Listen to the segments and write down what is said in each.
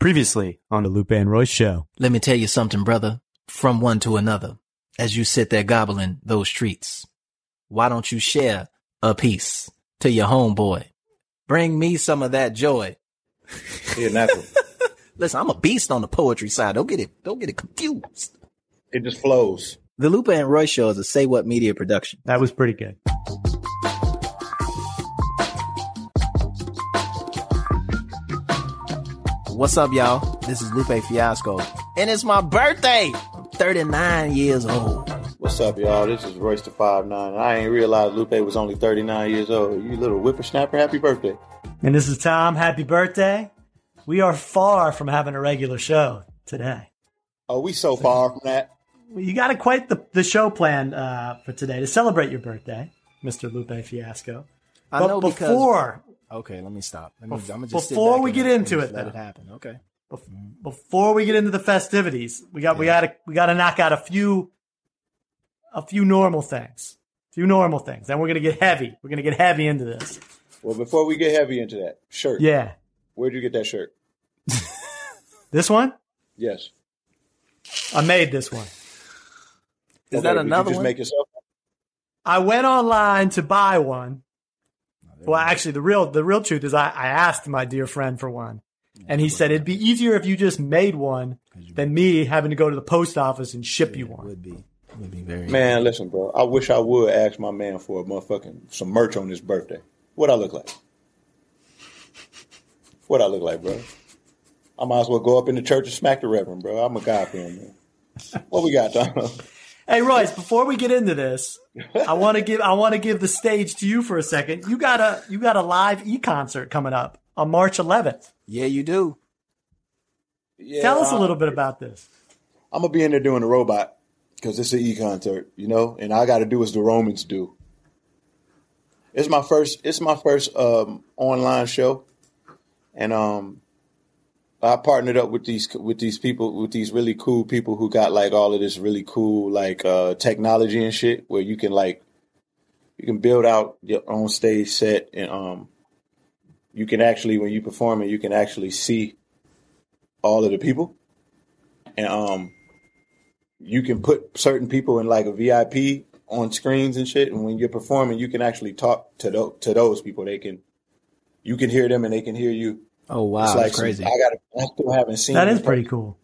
Previously on the Lupe and Royce show. Let me tell you something, brother. From one to another, as you sit there gobbling those treats, why don't you share a piece to your homeboy? Bring me some of that joy. Yeah, natural. Listen, I'm a beast on the poetry side. Don't get it, don't get it confused. it just flows. The Lupe and Royce show is a Say What Media production. That was pretty good. What's up, y'all? This is Lupe Fiasco, and it's my birthday. I'm 39 years old. What's up, y'all? This is Royce da Five Nine. I ain't realized Lupe was only 39 years old. You little whippersnapper, happy birthday. And this is Tom. Happy birthday. We are far from having a regular show today. Oh, we so far from that. You got to quite the, the show plan uh, for today to celebrate your birthday, Mr. Lupe Fiasco. I but know because- before Okay, let me stop. Let me, Bef- I'ma just before we get into it, let though. it happen. Okay. bef- mm-hmm. before we get into the festivities, we got we got to we got to knock out a few a few normal things. A few normal things. Then we're going to get heavy. We're going to get heavy into this. Well, before we get heavy into that, shirt. Yeah. Where'd you get that shirt? This one? Yes. I made this one. Is Okay, that did another you just one? make yourself? I went online to buy one. Well, actually, the real the real truth is I, I asked my dear friend for one, and he said it'd be easier if you just made one than me having to go to the post office and ship you one. would be would be very Man, listen, bro. I wish I would ask my man for a motherfucking some merch on his birthday. What I look like? What I look like, bro? I might as well go up in the church and smack the reverend, bro. I'm a God man. What we got, Tom? Hey Royce, before we get into this, I want to give I want to give the stage to you for a second. You got a you got a live e concert coming up on March 11th. Yeah, you do. Yeah, Tell us a uh, little bit about this. I'm gonna be in there doing the robot because it's an e concert, you know, and I got to do as the Romans do. It's my first. It's my first um, online show, and um, I partnered up with these with these people with these really cool people who got like all of this really cool like uh, technology and shit where you can like you can build out your own stage set and um you can actually when you perform it you can actually see all of the people and um you can put certain people in like a VIP on screens and shit. And when you're performing, you can actually talk to those to those people. They can, you can hear them and they can hear you. Oh wow, it's like that's crazy. I got. I still haven't seen. That it is pretty cool.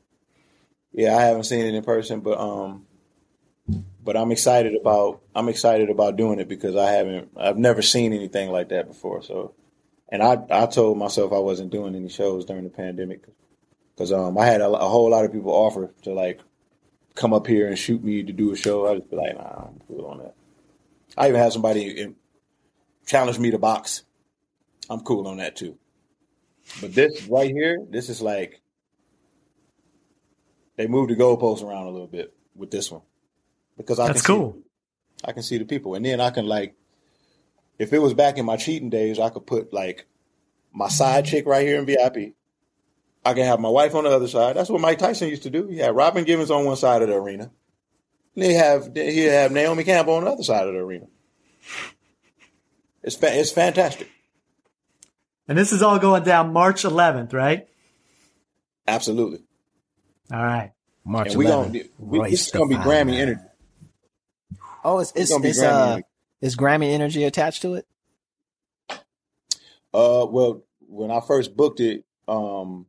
Yeah, I haven't seen it in person, but um, but I'm excited about. I'm excited about doing it because I haven't. I've never seen anything like that before. So, and I I told myself I wasn't doing any shows during the pandemic because um I had a, a whole lot of people offer to like come up here and shoot me to do a show. I just be like, nah, I'm cool on that. I even had somebody challenge me to box. I'm cool on that too. But this right here, this is like they moved the goalposts around a little bit with this one because I That's can see- I can see the people, and then I can like, if it was back in my cheating days, I could put like my side chick right here in VIP. I can have my wife on the other side. That's what Mike Tyson used to do. He had Robin Givens on one side of the arena. And he have he have Naomi Campbell on the other side of the arena. It's fa- it's fantastic. And this is all going down March 11th, right? Absolutely. All right. March And we 11th. gonna we, Royce this is gonna be Grammy Five. energy. Oh, it's it's, gonna be it's Grammy uh energy. is Grammy energy attached to it? Uh, well, when I first booked it, um,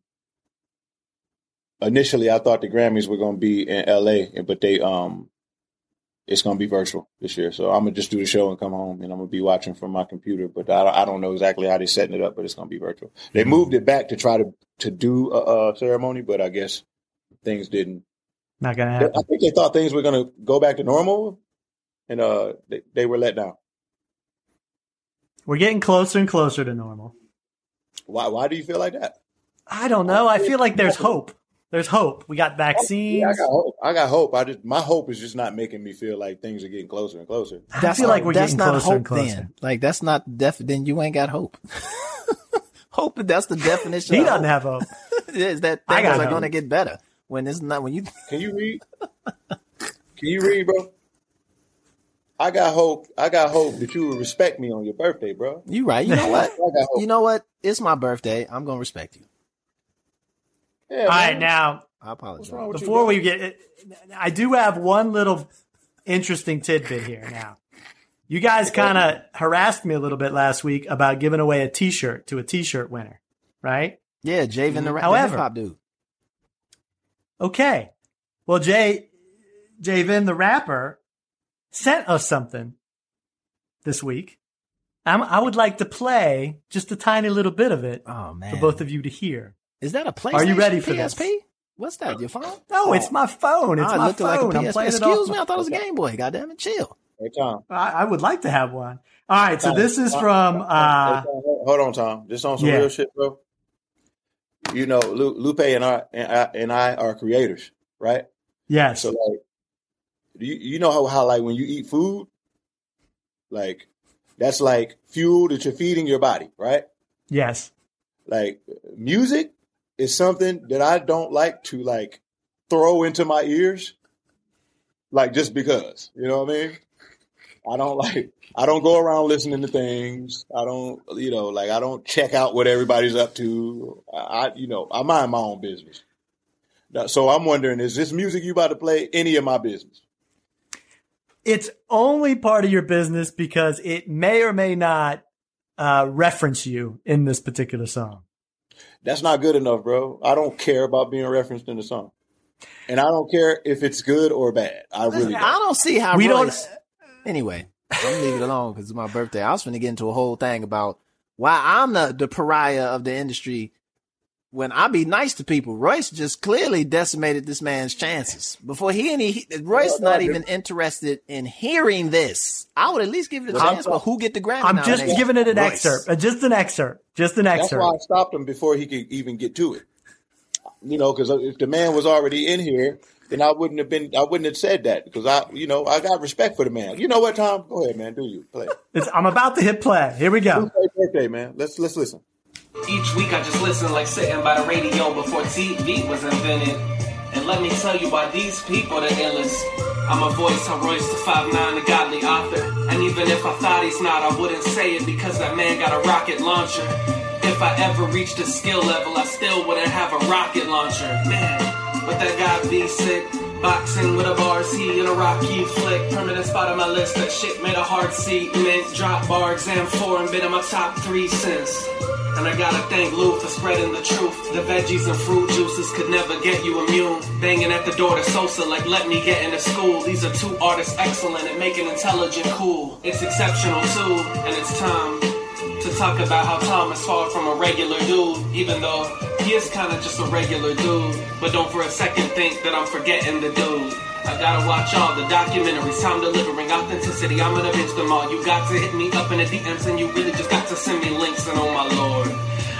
initially I thought the Grammys were going to be in LA, but they um, it's going to be virtual this year. So I'm gonna just do the show and come home, and I'm gonna be watching from my computer. But I, I don't know exactly how they're setting it up, but it's going to be virtual. They moved it back to try to to do a, a ceremony, but I guess things didn't. Not going to happen. I think they thought things were going to go back to normal, and uh, they, they were let down. We're getting closer and closer to normal. Why? Why do you feel like that? I don't know. I feel like there's hope. There's hope. We got vaccines. Yeah, I got hope. I got hope. I just my hope is just not making me feel like things are getting closer and closer. I feel like we're that's getting not closer hope and closer. then. Like that's not def then you ain't got hope. hope that's the definition He of doesn't hope. have hope. is that things got are hope. gonna get better. When it's not when you Can you read? Can you read, bro? I got hope. I got hope that you will respect me on your birthday, bro. you right. You know what? I got hope. You know what? It's my birthday. I'm gonna respect you. Yeah, All right, now I apologize. What's wrong with before we get, I do have one little interesting tidbit here. Now, you guys kind of harassed me a little bit last week about giving away a T-shirt to a T-shirt winner, right? Yeah, Jayvin the, mm-hmm. ra- the However- hip hop dude. Okay. Well, Jay, Jayvin, the rapper, sent us something this week. I'm, I would like to play just a tiny little bit of it Oh man, for both of you to hear. Is that a PlayStation? Are you ready for PSP? this? What's that? Your phone? No, it's my phone. It's oh, it my looked phone. like a I'm PSP. playing Excuse off me, I thought it was a Game Boy. God damn it, chill. Hey, Tom. I, I would like to have one. All right, so this is from uh, hey, hold on, Tom. Just on some Yeah. real shit, bro. You know, Lu- Lupe and I and I, and I are creators, right? yes, So like, you you know how how like when you eat food, like that's like fuel that you're feeding your body, right? yes, Like music is something that I don't like to like throw into my ears, like just because, you know what I mean? I don't like I don't go around listening to things. I don't you know like I don't check out what everybody's up to. I, you know I mind my own business. Now, So I'm wondering, is this music you about to play any of my business? it's only part of your business because it may or may not uh, reference you in this particular song. That's not good enough, bro. I don't care about being referenced in the song, and I don't care if it's good or bad. I really I don't. don't see how We don't- Anyway, I'm gonna leave it alone because it's my birthday. I was gonna get into a whole thing about why I'm the, the pariah of the industry when I be nice to people. Royce just clearly decimated this man's chances before he any he, Royce No, no, not dude. even interested in hearing this. I would at least give it a Well, chance, but who get the Grammy? I'm just giving it an Royce. excerpt, uh, just an excerpt, just an That's excerpt. why I stopped him before he could even get to it. You know, because if the man was already in here, then I wouldn't have been. I wouldn't have said that because I, you know, I got respect for the man. You know what, Tom? Go ahead, man. Do you play? It's, I'm about to hit play. Here we go. Happy birthday, man. Let's let's listen. Each week I just listen like sitting by the radio before TV was invented. And let me tell you why these people the illest. I'm a voice, I'm Royce da 5'9", the godly author. And even if I thought he's not, I wouldn't say it because that man got a rocket launcher. If I ever reached a skill level, I still wouldn't have a rocket launcher. Man, but that guy be sick. Boxing with a bars, he in a rocky flick. Permanent spot on my list, that shit made a hard seat. Mint, drop bar, exam four, and been in my top three since. And I gotta thank Lou for spreading the truth. The veggies and fruit juices could never get you immune. Banging at the door to Sosa like let me get into school. These are two artists excellent at making intelligent cool. It's exceptional too, and it's time to talk about how Tom is far from a regular dude, even though he is kind of just a regular dude. But don't for a second think that I'm forgetting the dude. I gotta watch all the documentaries, time delivering authenticity. I'm gonna binge them all. You got to hit me up in the DMs, and you really just got to send me links. And oh my lord,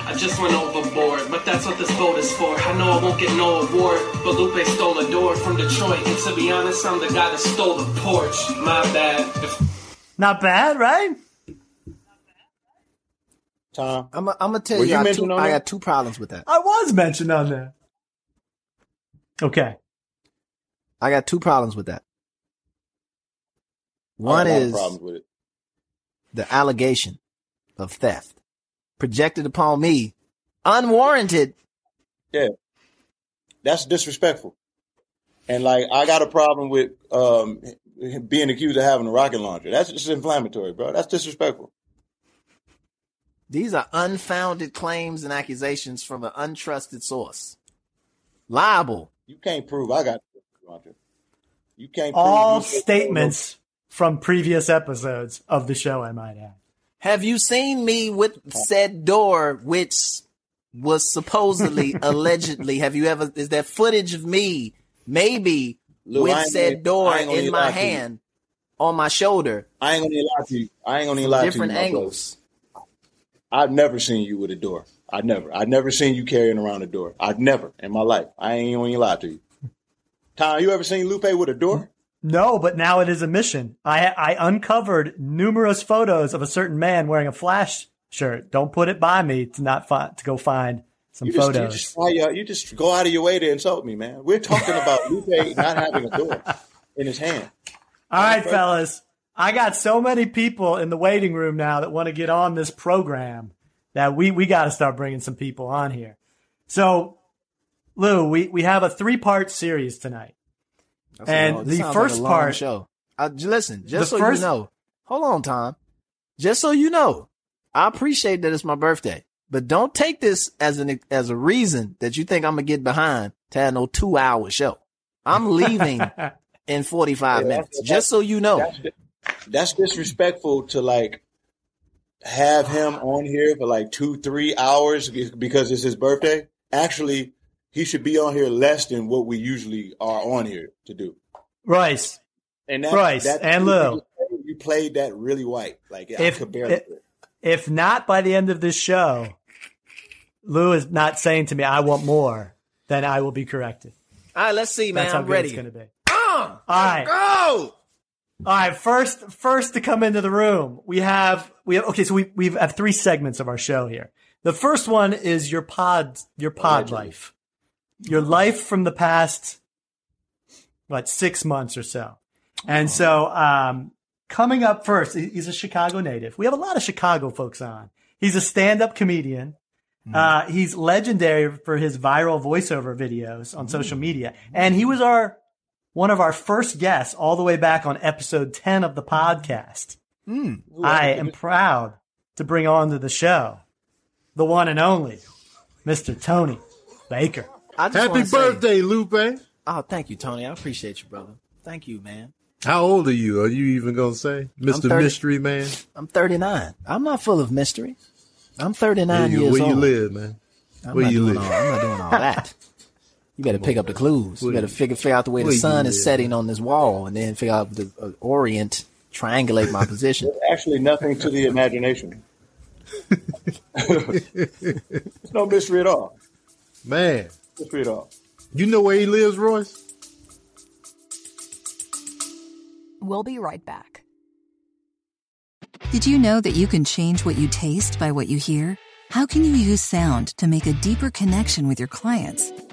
I just went overboard, but that's what this boat is for. I know I won't get no award, but Lupe stole a door from Detroit, and to be honest, I'm the guy that stole the porch. My bad. Not bad, right? Tom, I'm gonna tell Were you, you I, mentioned two, I got two problems with that. I was mentioned on there. Okay. I got two problems with that. One have a lot of is problems with it. the allegation of theft projected upon me, unwarranted. Yeah, that's disrespectful. And like, I got a problem with um, being accused of having a rocket launcher. That's just inflammatory, bro. That's disrespectful. These are unfounded claims and accusations from an untrusted source. Liable. You can't prove I got a rocket. You can't prove All you said- statements from previous episodes of the show, I might add. Have you seen me with said door, which was supposedly, allegedly? Have you ever? Is there footage of me, maybe Lou, with said gonna- door I ain't gonna in my lie to you. hand, on my shoulder, I ain't gonna lie to you. I ain't gonna lie different to you. Different brother. angles? I've never seen you with a door. I never. I've never seen you carrying around a door. I've never in my life. I ain't even lie to you. Tom, you ever seen Lupe with a door? No, but now it is a mission. I I uncovered numerous photos of a certain man wearing a flash shirt. Don't put it by me to not find to go find some You just, you photos. just try your- you just go out of your way to insult me, man. We're talking about Lupe not having a door in his hand. All right, fellas. I got so many people in the waiting room now that want to get on this program that we we got to start bringing some people on here. So Lou, we, we have a three part series tonight. That's a And long- the this sounds first a long part- show. Uh, j- listen, just so first- you know. Hold on, Tom. Just so you know, I appreciate that it's my birthday, but don't take this as an as a reason that you think I'm gonna get behind to have no two hour show. I'm leaving in 45 Yeah, minutes. that's- Just so you know. That's, that's disrespectful to like have him on here for like two, three hours because it's his birthday. Actually, he should be on here less than what we usually are on here to do. Rice And that, Bryce that and Lou. you played that really white. Like I If- could barely. if- if not by the end of this show, Lou is not saying to me, I want more, then I will be corrected. All right, let's see, man. That's how I'm good ready. it's going to be. All right. Go! All right, first, first to come into the room, we have we have okay. So we we have three segments of our show here. The first one is your pod, your pod life, your life from the past, what six months or so. And so, um, coming up first, he's a Chicago native. We have a lot of Chicago folks on. He's a stand-up comedian. Uh, he's legendary for his viral voiceover videos on social media, and he was our one of our first guests all the way back on episode 10 of the podcast. Hmm. I am proud to bring on to the show the one and only Mr. Tony Baker. Happy wanna say- birthday, Lupe. oh, thank you, Tony. I appreciate you, brother. Thank you, man. How old are you? Are you even gonna say, Mister 30. Mystery Man? I'm 39. I'm not full of mystery. I'm 39 Where you, years where you live, man? I'm Where you live? All, I'm not doing all that. You better pick up the clues. You Where better figure figure out the way the sun is setting on this wall, and then figure out the uh, orient, triangulate my position. There's actually nothing to the imagination. It's no mystery at all. Man, Mystery at all. you know where he lives, Royce? We'll be right back. Did you know that you can change what you taste by what you hear? How can you use sound to make a deeper connection with your clients?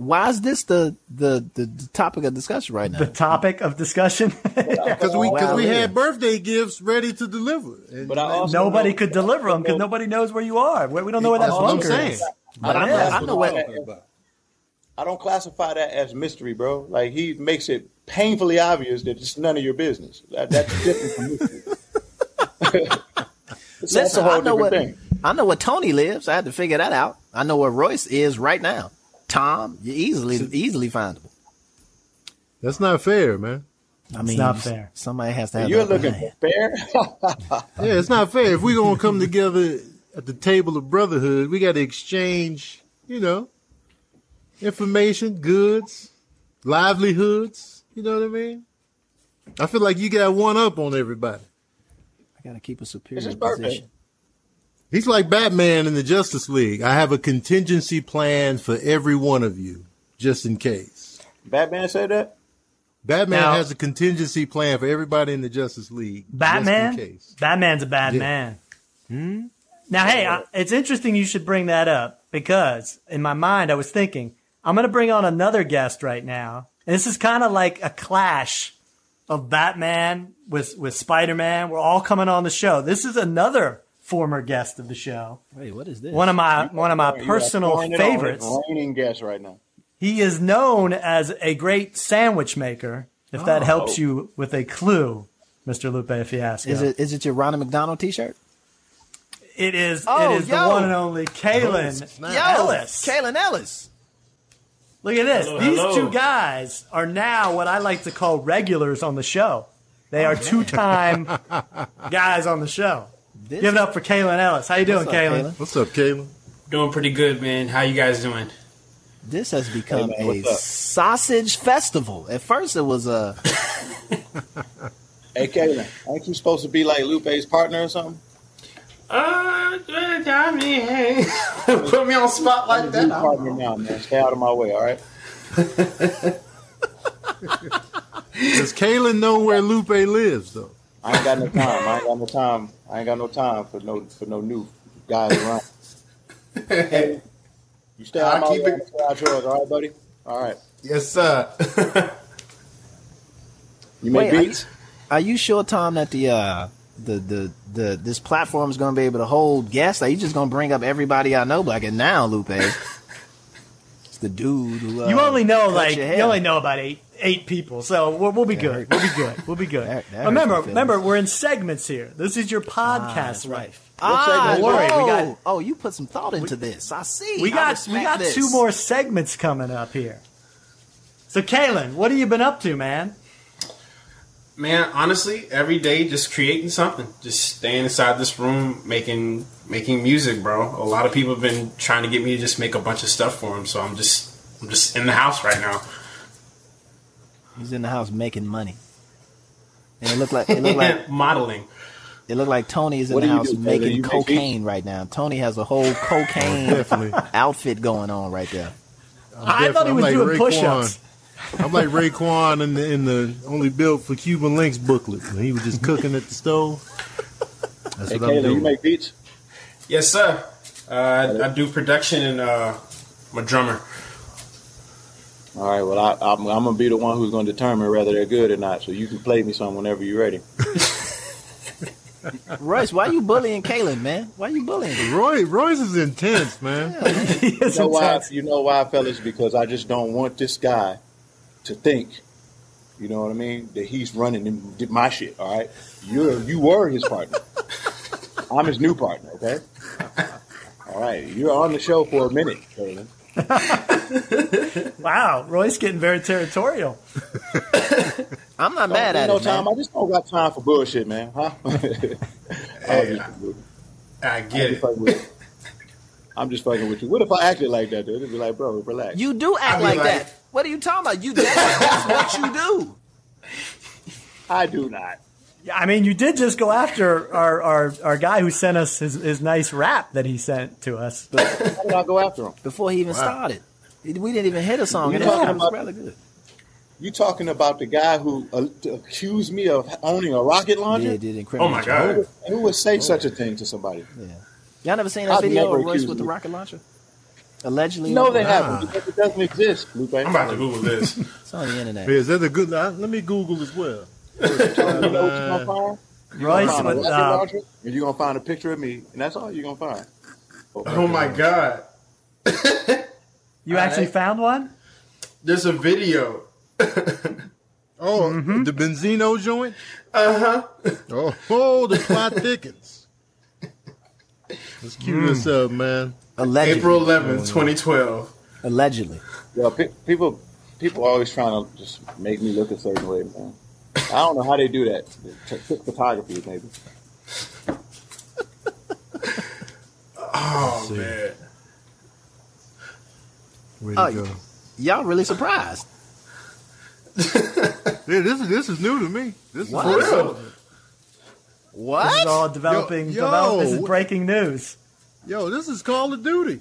Why is this the, the the the topic of discussion right now? The topic of discussion. Because we because Wow, we yeah. had birthday gifts ready to deliver. And But I also nobody know- could deliver them because nobody knows where you are. We we don't know where that That's what I'm bunker saying. is. but I know, Yeah. I know what. I don't classify that as mystery, bro. Like he makes it painfully obvious that it's none of your business. That, that's different from mystery. It's- that's a Listen, whole I know what different thing. I know where Tony lives. I had to figure that out. I know where Royce is right now. Tom, you're easily easily findable. That's not fair, man. I mean, it's not fair. Somebody has to have. You're looking hand. for fair. Yeah, it's not fair. If we're gonna come together at the table of brotherhood, we got to exchange, you know, information, goods, livelihoods. You know what I mean? I feel like you got one up on everybody. I gotta keep a superior position. He's like Batman in the Justice League. I have a contingency plan for every one of you, just in case. Batman said that. Batman Now- has a contingency plan for everybody in the Justice League. Batman. Just in case. Batman's a bad Yeah. man. Hmm? Now, hey, I, it's interesting you should bring that up because in my mind I was thinking I'm going to bring on another guest right now, and this is kind of like a clash of Batman with with Spider Man. We're all coming on the show. This is another former guest of the show. Wait, what is this? One of my one of my You personal pouring it on. favorites. It's raining gas right now. He is known as a great sandwich maker. If that oh. helps you with a clue, Mr. Lupe Fiasco. is it is it your Ronald McDonald T-shirt? It is. Oh, it is the one and only Kaelin Yo, Ellis. Kaelin Ellis. Look at this. Hello, These hello. two guys are now what I like to call regulars on the show. They are two-time guys on the show. This, Give it up for Kaelin Ellis. How you doing, What's up, Kaelin? Kaelin? What's up, Kaelin? Doing pretty good, man. How you guys doing? this has become Hey, man, a what's up? sausage festival. At first, it was a Hey, Kaelin, ain't you supposed to be like Lupe's partner or something? Uh, I mean, hey, put me on spot like Be that. partner now, man. Stay out of my way, all right? Does Kaelin know where Lupe lives though? I ain't got no time. I ain't got no time. I ain't got no time for no for no new guys around. You stay out I'll my keep way, it- out yours, all right, buddy? All right. Yes, sir. You make Wait, are you- beats? Are you sure, Tom, that the uh the the the this platform is going to be able to hold guests? Are you just going to bring up everybody I know like it now, Lupe? it's the dude who uh, You only know like you only know about eight eight people, so we'll, we'll be good. We'll be good. We'll be good. That- that remember, remember, we're in segments here. This is your podcast that's right. Ah, Don't worry, we got- oh, you put some thought into this. I see. We got we got this. two more segments coming up here. So, Kaelin, what have you been up to, man? Man, honestly, every day just creating something. Just staying inside this room making making music, bro. A lot of people have been trying to get me to just make a bunch of stuff for them, so I'm just I'm just in the house right now. He's in the house making money. And it looked like it looked like modeling. it looked like Tony is in What the house do, making You make cocaine right now. Tony has a whole oh, cocaine outfit going on right there. Oh, I thought he I'm was like doing Raekwon. push-ups. I'm like Raekwon in the in the only built for Cuban Linx booklet he was just cooking at the stove. That's Hey, what I'm Kaelin, doing. you make beats? Yes, sir. Uh, I, I do production and uh, I'm a drummer. All right, well, I, I'm, I'm going to be the one who's going to determine whether they're good or not, so you can play me some whenever you're ready. Royce, why you bullying Kaelin, man? Why you bullying him? Roy Royce is intense, man. He is You know why? You know why, fellas? Because I just don't want this guy to think, you know what I mean, that he's running in- did my shit. All right, you you were his partner. I'm his new partner. Okay. All right, you're on the show for a minute, Kaelin. Wow, Roy's getting very territorial. I'm not mad be at no it, time. man. I just don't got time for bullshit, man. Huh? I was just- I I'm get it. fucking with you. I'm just fucking with you. What if I acted like that, dude? It'd be like, bro, relax. You do act like, like- that. What are you talking about? You that's, that's what you do. I do not. Yeah, I mean, you did just go after our, our, our guy who sent us his, his nice rap that he sent to us. How did I go after him? Before he even started. We didn't even hit a song. You and talking it about- rather. You talking about the guy who uh, accused me of owning a rocket launcher? Yeah, did Oh my god. Who would say such a thing to somebody? Yeah. Y'all never seen that I've video of Royce accused with the rocket launcher? Allegedly. No, they on- haven't because it doesn't exist, Lupe. I'm about to Google this. It's on the internet. Is that a good? Uh, let me Google as well. You know what you're gonna find? Royce, a with, rocket uh, and you're gonna find a picture of me, and that's all you're gonna find. Oh my god. you actually found one? There's a video. Oh, Mm-hmm. the Benzino joint. Uh huh. Oh, oh the plot thickens. Let's cue this up, man. Allegedly. April 11th, 2012. Allegedly. Yeah, pe- people, people always trying to just make me look a certain way, man. I don't know how they do that. T- Trick photography, maybe. Oh man. Where'd Oh, go? Y'all really surprised. Yeah, this is this is new to me. This is What? For real. This is all developing. Yo, develop, this is breaking news. Yo, this is Call of Duty.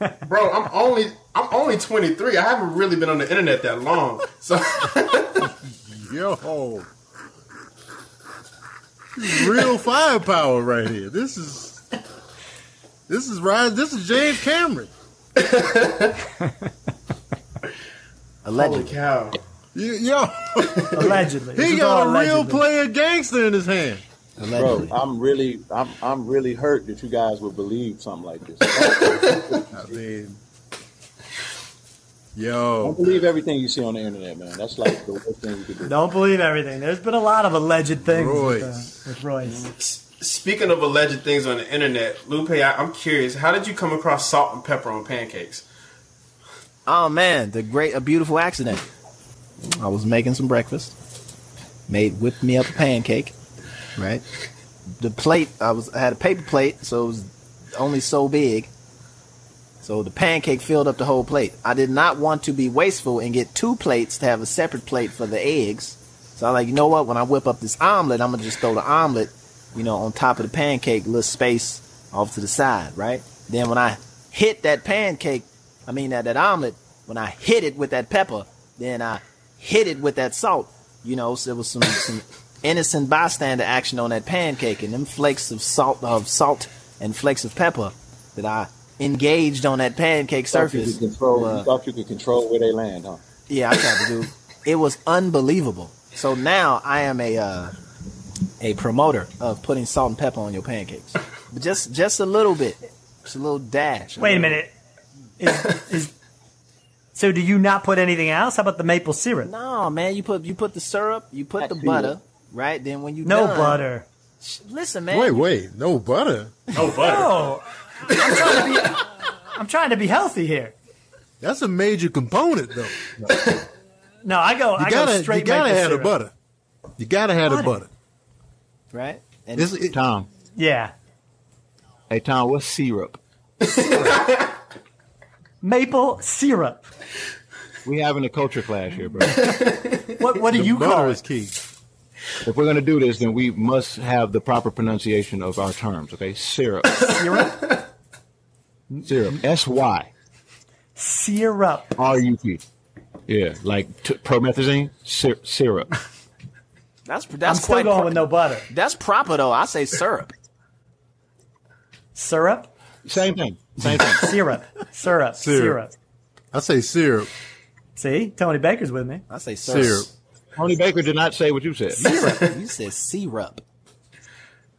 Bro, I'm only I'm only 23. I haven't really been on the internet that long. So Yo, This is real firepower right here. This is this is right. This is James Cameron. holy Allegedly. cow. You- Yo, Allegedly, he got all a real allegedly. player gangster in his hand. Bro, I'm really, I'm, I'm really hurt that you guys would believe something like this. I mean, Don't believe everything you see on the internet, man. That's like the worst thing you could do. Don't believe everything. There's been a lot of alleged things with, uh, Royce. with Royce. S- Speaking of alleged things on the internet, Lupe, I, I'm curious. How did you come across salt and pepper on pancakes? Oh man, the great, a beautiful accident. I was making some breakfast. Made whipped me up a pancake, right? The plate I was I had a paper plate, so it was only so big. So the pancake filled up the whole plate. I did not want to be wasteful and get two plates to have a separate plate for the eggs. So I'm like, you know what? When I whip up this omelet, I'm gonna just throw the omelet, you know, on top of the pancake, little space off to the side, right? Then when I hit that pancake, I mean that, that omelet, when I hit it with that pepper, then I hit it with that salt. You know, so there was some some innocent bystander action on that pancake, and them flakes of salt of salt and flakes of pepper that I engaged on that pancake Thought you surface. control. were- You thought you could control where they land, huh? yeah, I tried to do. It was unbelievable. So now I am a uh, a promoter of putting salt and pepper on your pancakes, but just just a little bit, just a little dash. Wait a minute. Is, is, so do you not put anything else? How about the maple syrup? No, man, you put you put the syrup, you put the That's butter, right? Then when you No done- butter. Sh- Listen, man. Wait, wait, no butter. No butter. No. I'm trying to be. I'm trying to be healthy here. That's a major component, though. No, I go. You I gotta, go straight you gotta maple have the butter. You gotta have the Butter. butter. right? And It's, it, Tom. Yeah, Hey, Tom, what's syrup? maple syrup. We having a culture clash here, bro. What What do the you call butter it? is key. if we're gonna do this, then we must have the proper pronunciation of our terms. Okay, syrup, Syrup. Syrup, S Y Syrup. R U P. Yeah, like t- promethazine, Sy- syrup. that's that's I'm that's still quite going pro- with no butter. that's proper though. I say syrup. Syrup. Same thing. Same thing. Syrup. Syrup. Syrup. Syrup. I say syrup. See, Tony Baker's with me. I say syrup. Syrup. Tony Baker did not say what you said. Syrup. you said syrup.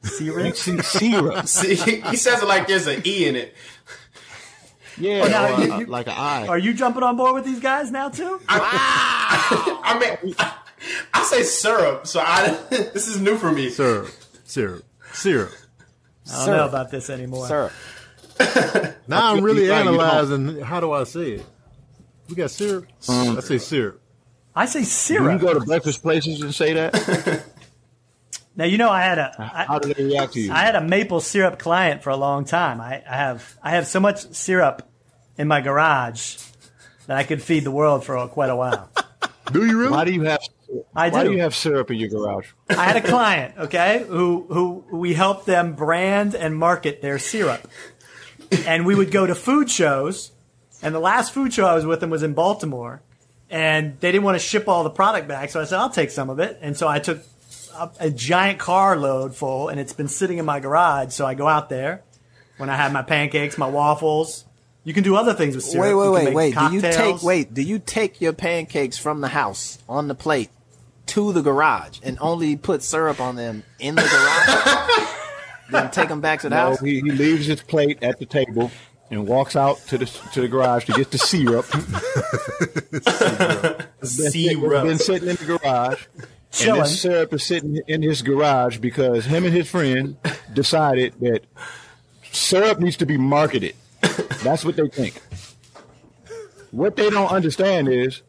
Syrup. syrup. See, he says it like there's an E in it. Yeah, Oh, now or, you- you- like an I. Are you jumping on board with these guys now too? I mean, I say syrup, so I this is new for me. Syrup. Syrup. Syrup. I don't know about this anymore. Syrup. Now I'm really You- you analyzing how do I say it. We got syrup. I say syrup. I say Do you go to breakfast places and say that? Now you know I had a How I, do they react to you? I had a maple syrup client for a long time. I, I have I have so much syrup in my garage that I could feed the world for quite a while. Do you really? Why do you have? I do. Why do. do you have syrup in your garage? I had a client, okay, who who we helped them brand and market their syrup. And we would go to food shows, and the last food show I was with them was in Baltimore, and they didn't want to ship all the product back, so I said I'll take some of it, and so I took a, a giant carload full, and it's been sitting in my garage. So I go out there when I have my pancakes, my waffles. You can do other things with syrup. Wait, You wait, wait, make wait. Do you take wait? Do you take your pancakes from the house on the plate to the garage and only put syrup on them in the garage? then take them back to the No, house. he, he leaves his plate at the table and walks out to the to the garage to get the syrup. Syrup. Been sitting in the garage. Chilling. And this syrup is sitting in his garage because him and his friend decided that syrup needs to be marketed. That's what they think. What they don't understand is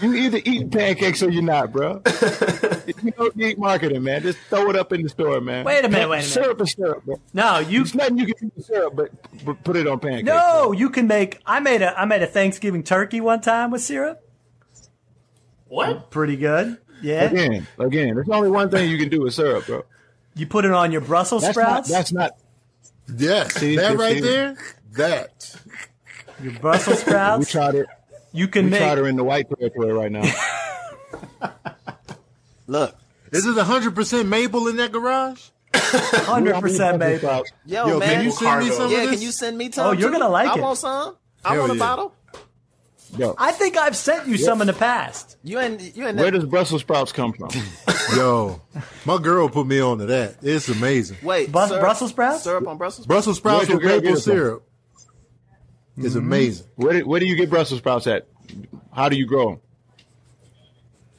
you either eat pancakes or you're not, bro. if you don't need marketing, man, just throw it up in the store, man. Wait a minute, wait a minute. Syrup is syrup, bro. No, you There's nothing you can do with syrup, but, but put it on pancakes. no, you can make. I made a I made a Thanksgiving turkey one time with syrup. What? Pretty good. Yeah. Again, again, there's only one thing you can do with syrup, bro. You put it on your Brussels That's not. sprouts. That's not. Yes. See, that right see. there. That. your Brussels sprouts. We tried it. you can We make. tried her in the white territory right now. Look, Is it 100% maple in that garage? Hundred percent maple. yo, Yo, man. can you send me some yeah, of this? can you send me oh, some? Oh, you're too? gonna like I it. want some. I Hell want a bottle. Yo, I think I've sent you some in the past. You and you and where does Brussels sprouts come from? Yo, my girl put me on to that. It's amazing. wait. Bus- syrup- Brussels sprouts? Syrup on Brussels sprouts. Brussels sprouts Where'd with maple it from? syrup is mm-hmm. amazing. Where do, where do you get Brussels sprouts at? How do you grow them?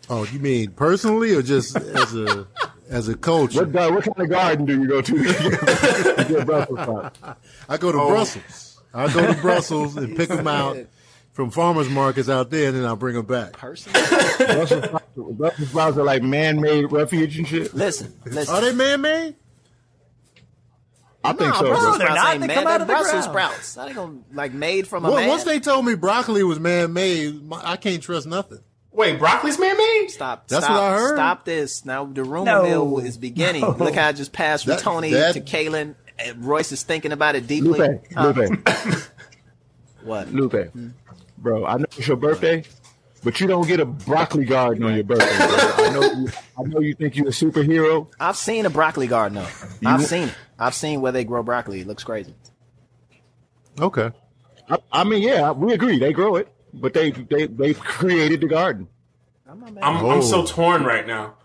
Oh, you mean personally or just as a as a culture? What, what kind of garden do you go to to get, Brussels sprouts? I go to Oh. Brussels. I go to Brussels and pick them out from farmers markets out there, and then I'll bring them back. Person. Brussels sprouts, Brussels sprouts are like man-made refuge and shit. Listen, listen. Are they man-made? I think Nah, so. Brussels bro. they're sprouts not. ain't They come out of the Brussels ground. sprouts. That ain't gonna like made from a Well, man. once they told me broccoli was man-made, I can't trust nothing. Wait, broccoli's man-made? Stop. That's stop, what I heard. Stop this. Now the rumor No. mill is beginning. No. Look how I just passed from That- Tony that- to Kaelin. Royce is thinking about it deeply. Lupe, Huh? Lupe, What? Lupe. Hmm. Bro, I know it's your birthday, but you don't get a broccoli garden on your birthday. bro. I know. You, I know you think you're a superhero. I've seen a broccoli garden though. I've wa- seen it. I've seen where they grow broccoli. It looks crazy. Okay. I, I mean, yeah, we agree. They grow it, but they they they created the garden. I'm, I'm, I'm so torn right now.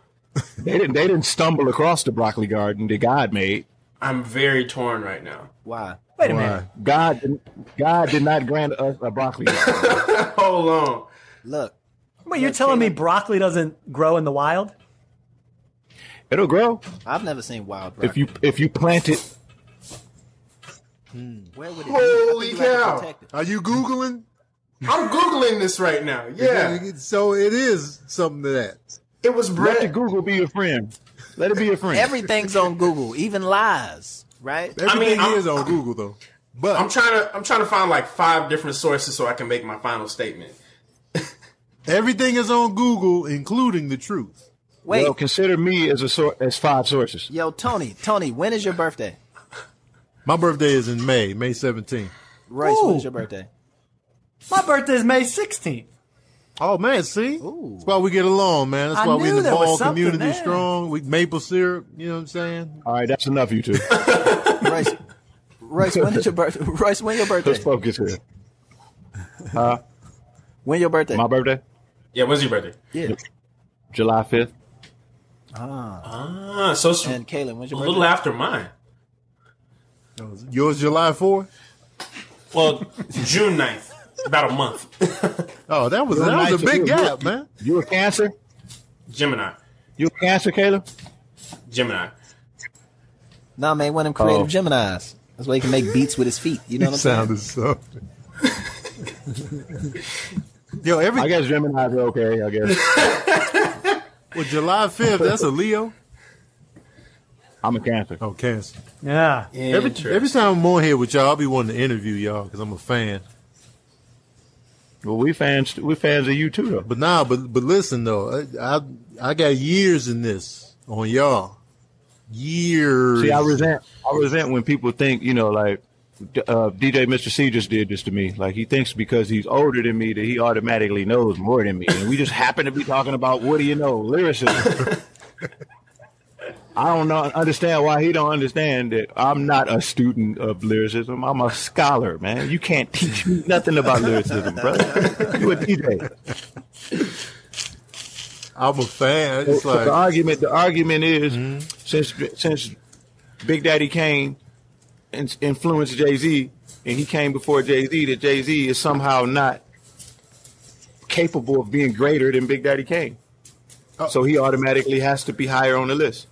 They didn't. They didn't stumble across the broccoli garden that God made. I'm very torn right now. Why? Wait a Why? minute. God, did- God did not grant us a broccoli garden. Hold on. Look. Wait, you're telling me broccoli doesn't grow in the wild? It'll grow I've never seen wild broccoli. if you if you plant it. Hmm, where would it Holy be? I think you have to cow. protect. Are you googling? I'm googling this right now. Yeah, So it is something to that. it was bread. Let the. Google be your friend. Let it be your friend. Everything's on Google, even lies. Right? Everything I'm- is on Google though. But I'm trying to. I'm trying to find like five different sources so I can make my final statement. everything is on Google, including the truth. Wait, well, consider me as a sor- as five sources. yo, Tony, Tony, when is your birthday? My birthday is in May, May 17th. Royce, Ooh. when is your birthday? My birthday is May 16th. Oh man, see, Ooh. that's why we get along, man. That's I why we in the there ball community there. strong. We maple syrup, you know what I'm saying? All right, that's enough, you two. Royce, Royce, when is your birthday? Royce, when your birthday? Let's focus here. When your birthday? My birthday, Yeah, when's your birthday? yeah. July fifth. Ah, Ah. so it's And Kaelin, when's a your little birthday? after mine. Yours July 4th? Well, June 9th. About a month. Oh, that was Your that was a big good. gap, man. You a Cancer? Gemini. You a Cancer, Caleb? Gemini. Nah, man, one of them creative Oh. Geminis. That's why he can make beats with his feet. You know what I'm saying? Sounded so. Yo, every I guess Gemini's are okay. I guess well, July 5th, that's a Leo. I'm a Cancer. Oh, Cancer. Yeah. Every, every time I'm on here with y'all, I'll be wanting to interview y'all because I'm a fan. Well, we fans, we fans of you too, though. But nah, but but listen though, I I, I got years in this on y'all. Years. See, I resent, I resent when people think, you know, like uh, DJ Mr. Cee just did this to me. Like he thinks because he's older than me that he automatically knows more than me, and we just happen to be talking about what do you know, lyricism. I don't know, understand why he don't understand that I'm not a student of lyricism. I'm a scholar, man. You can't teach me nothing about lyricism, brother. You a DJ. I'm a fan. It's So the like argument, the argument is since since Big Daddy Kane influenced Jay Z, and he came before Jay Z, that Jay Z is somehow not capable of being greater than Big Daddy Kane. Oh. So he automatically has to be higher on the list.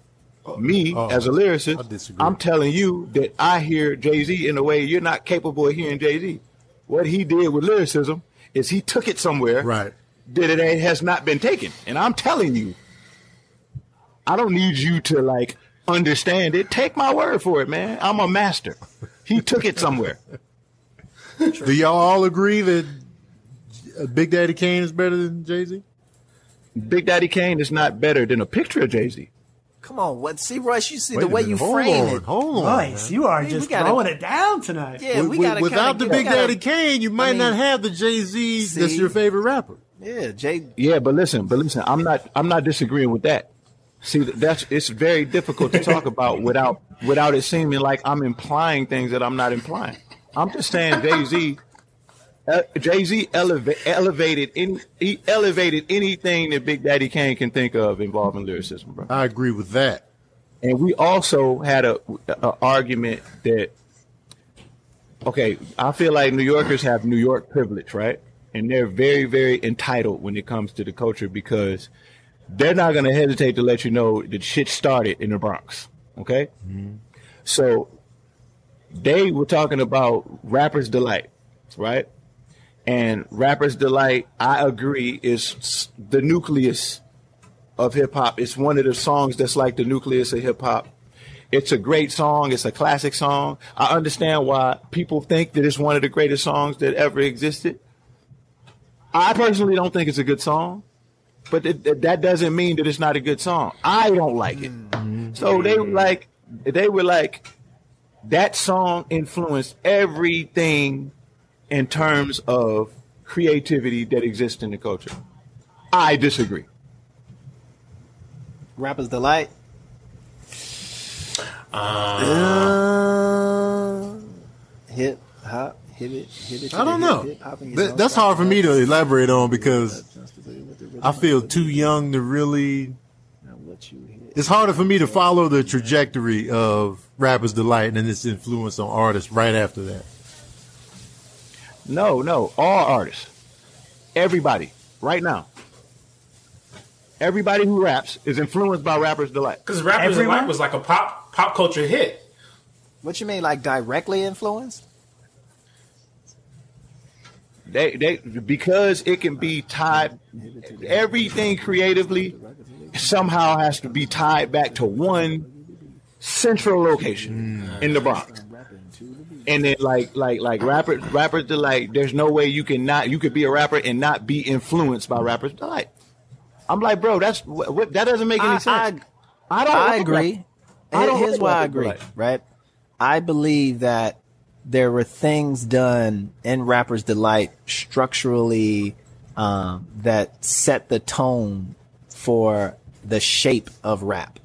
Oh. Me, Oh, as a lyricist. I'm telling you that I hear Jay Z in a way you're not capable of hearing Jay Z. What he did with lyricism is he took it somewhere right. that it has not been taken. And I'm telling you, I don't need you to like understand it. Take my word for it, man. I'm a master. He took it somewhere. Do y'all all agree that uh, Big Daddy Kane is better than Jay Z? Big Daddy Kane is not better than a picture of Jay Z. Come on, what? See, Royce, you see the way you hold frame on, it. Hold on. Nice. You are Hey, we just gotta- throwing it down tonight. Yeah, we With- gotta without kinda the Big we gotta- Daddy Kane, you might mean- not have the Jay Z that's your favorite rapper. Yeah, Jay. Yeah, but listen, but listen, I'm not I'm not disagreeing with that. See, that's it's very difficult to talk about without without it seeming like I'm implying things that I'm not implying. I'm just saying Jay Z. Uh, Jay Z eleva- elevated any he elevated anything that Big Daddy Kane can think of involving lyricism, bro. I agree with that. And we also had a, a argument that okay, I feel like New Yorkers have New York privilege, right? And they're very, very entitled when it comes to the culture because they're not going to hesitate to let you know that shit started in the Bronx. Okay, mm-hmm. so they were talking about rappers delight, right? And rappers delight, I agree, is the nucleus of hip hop. It's one of the songs that's like the nucleus of hip hop. It's a great song. It's a classic song. I understand why people think that it's one of the greatest songs that ever existed. I personally don't think it's a good song, but it, it- that doesn't mean that it's not a good song. I don't like it. So mm-hmm. they were mm-hmm. like, they were like, that song influenced everything in terms of creativity that exists in the culture. I disagree. Rappers delight. Uh, uh hip hop, hip it, hip it. I don't know. That, that's hard for me to elaborate on because I feel too young to really. It's harder for me to follow the trajectory of Rappers Delight and its influence on artists right after that. No, no, all artists, everybody, right now. Everybody who raps is influenced by Rappers Delight. Because Rappers Everyone? Delight was like a pop pop culture hit. What you mean, like directly influenced? They, they, because it can be tied. Everything creatively somehow has to be tied back to one central location mm. in the Bronx. And then, like, like, like rappers, rappers delight. There's no way you can not. You could be a rapper and not be influenced by rappers delight. I'm like, bro, that's what, what that doesn't make any I- sense. I, don't. I agree. that. I don't Here's like why I agree. Delight. Right. I believe that there were things done in Rappers Delight structurally um, that set the tone for the shape of rap.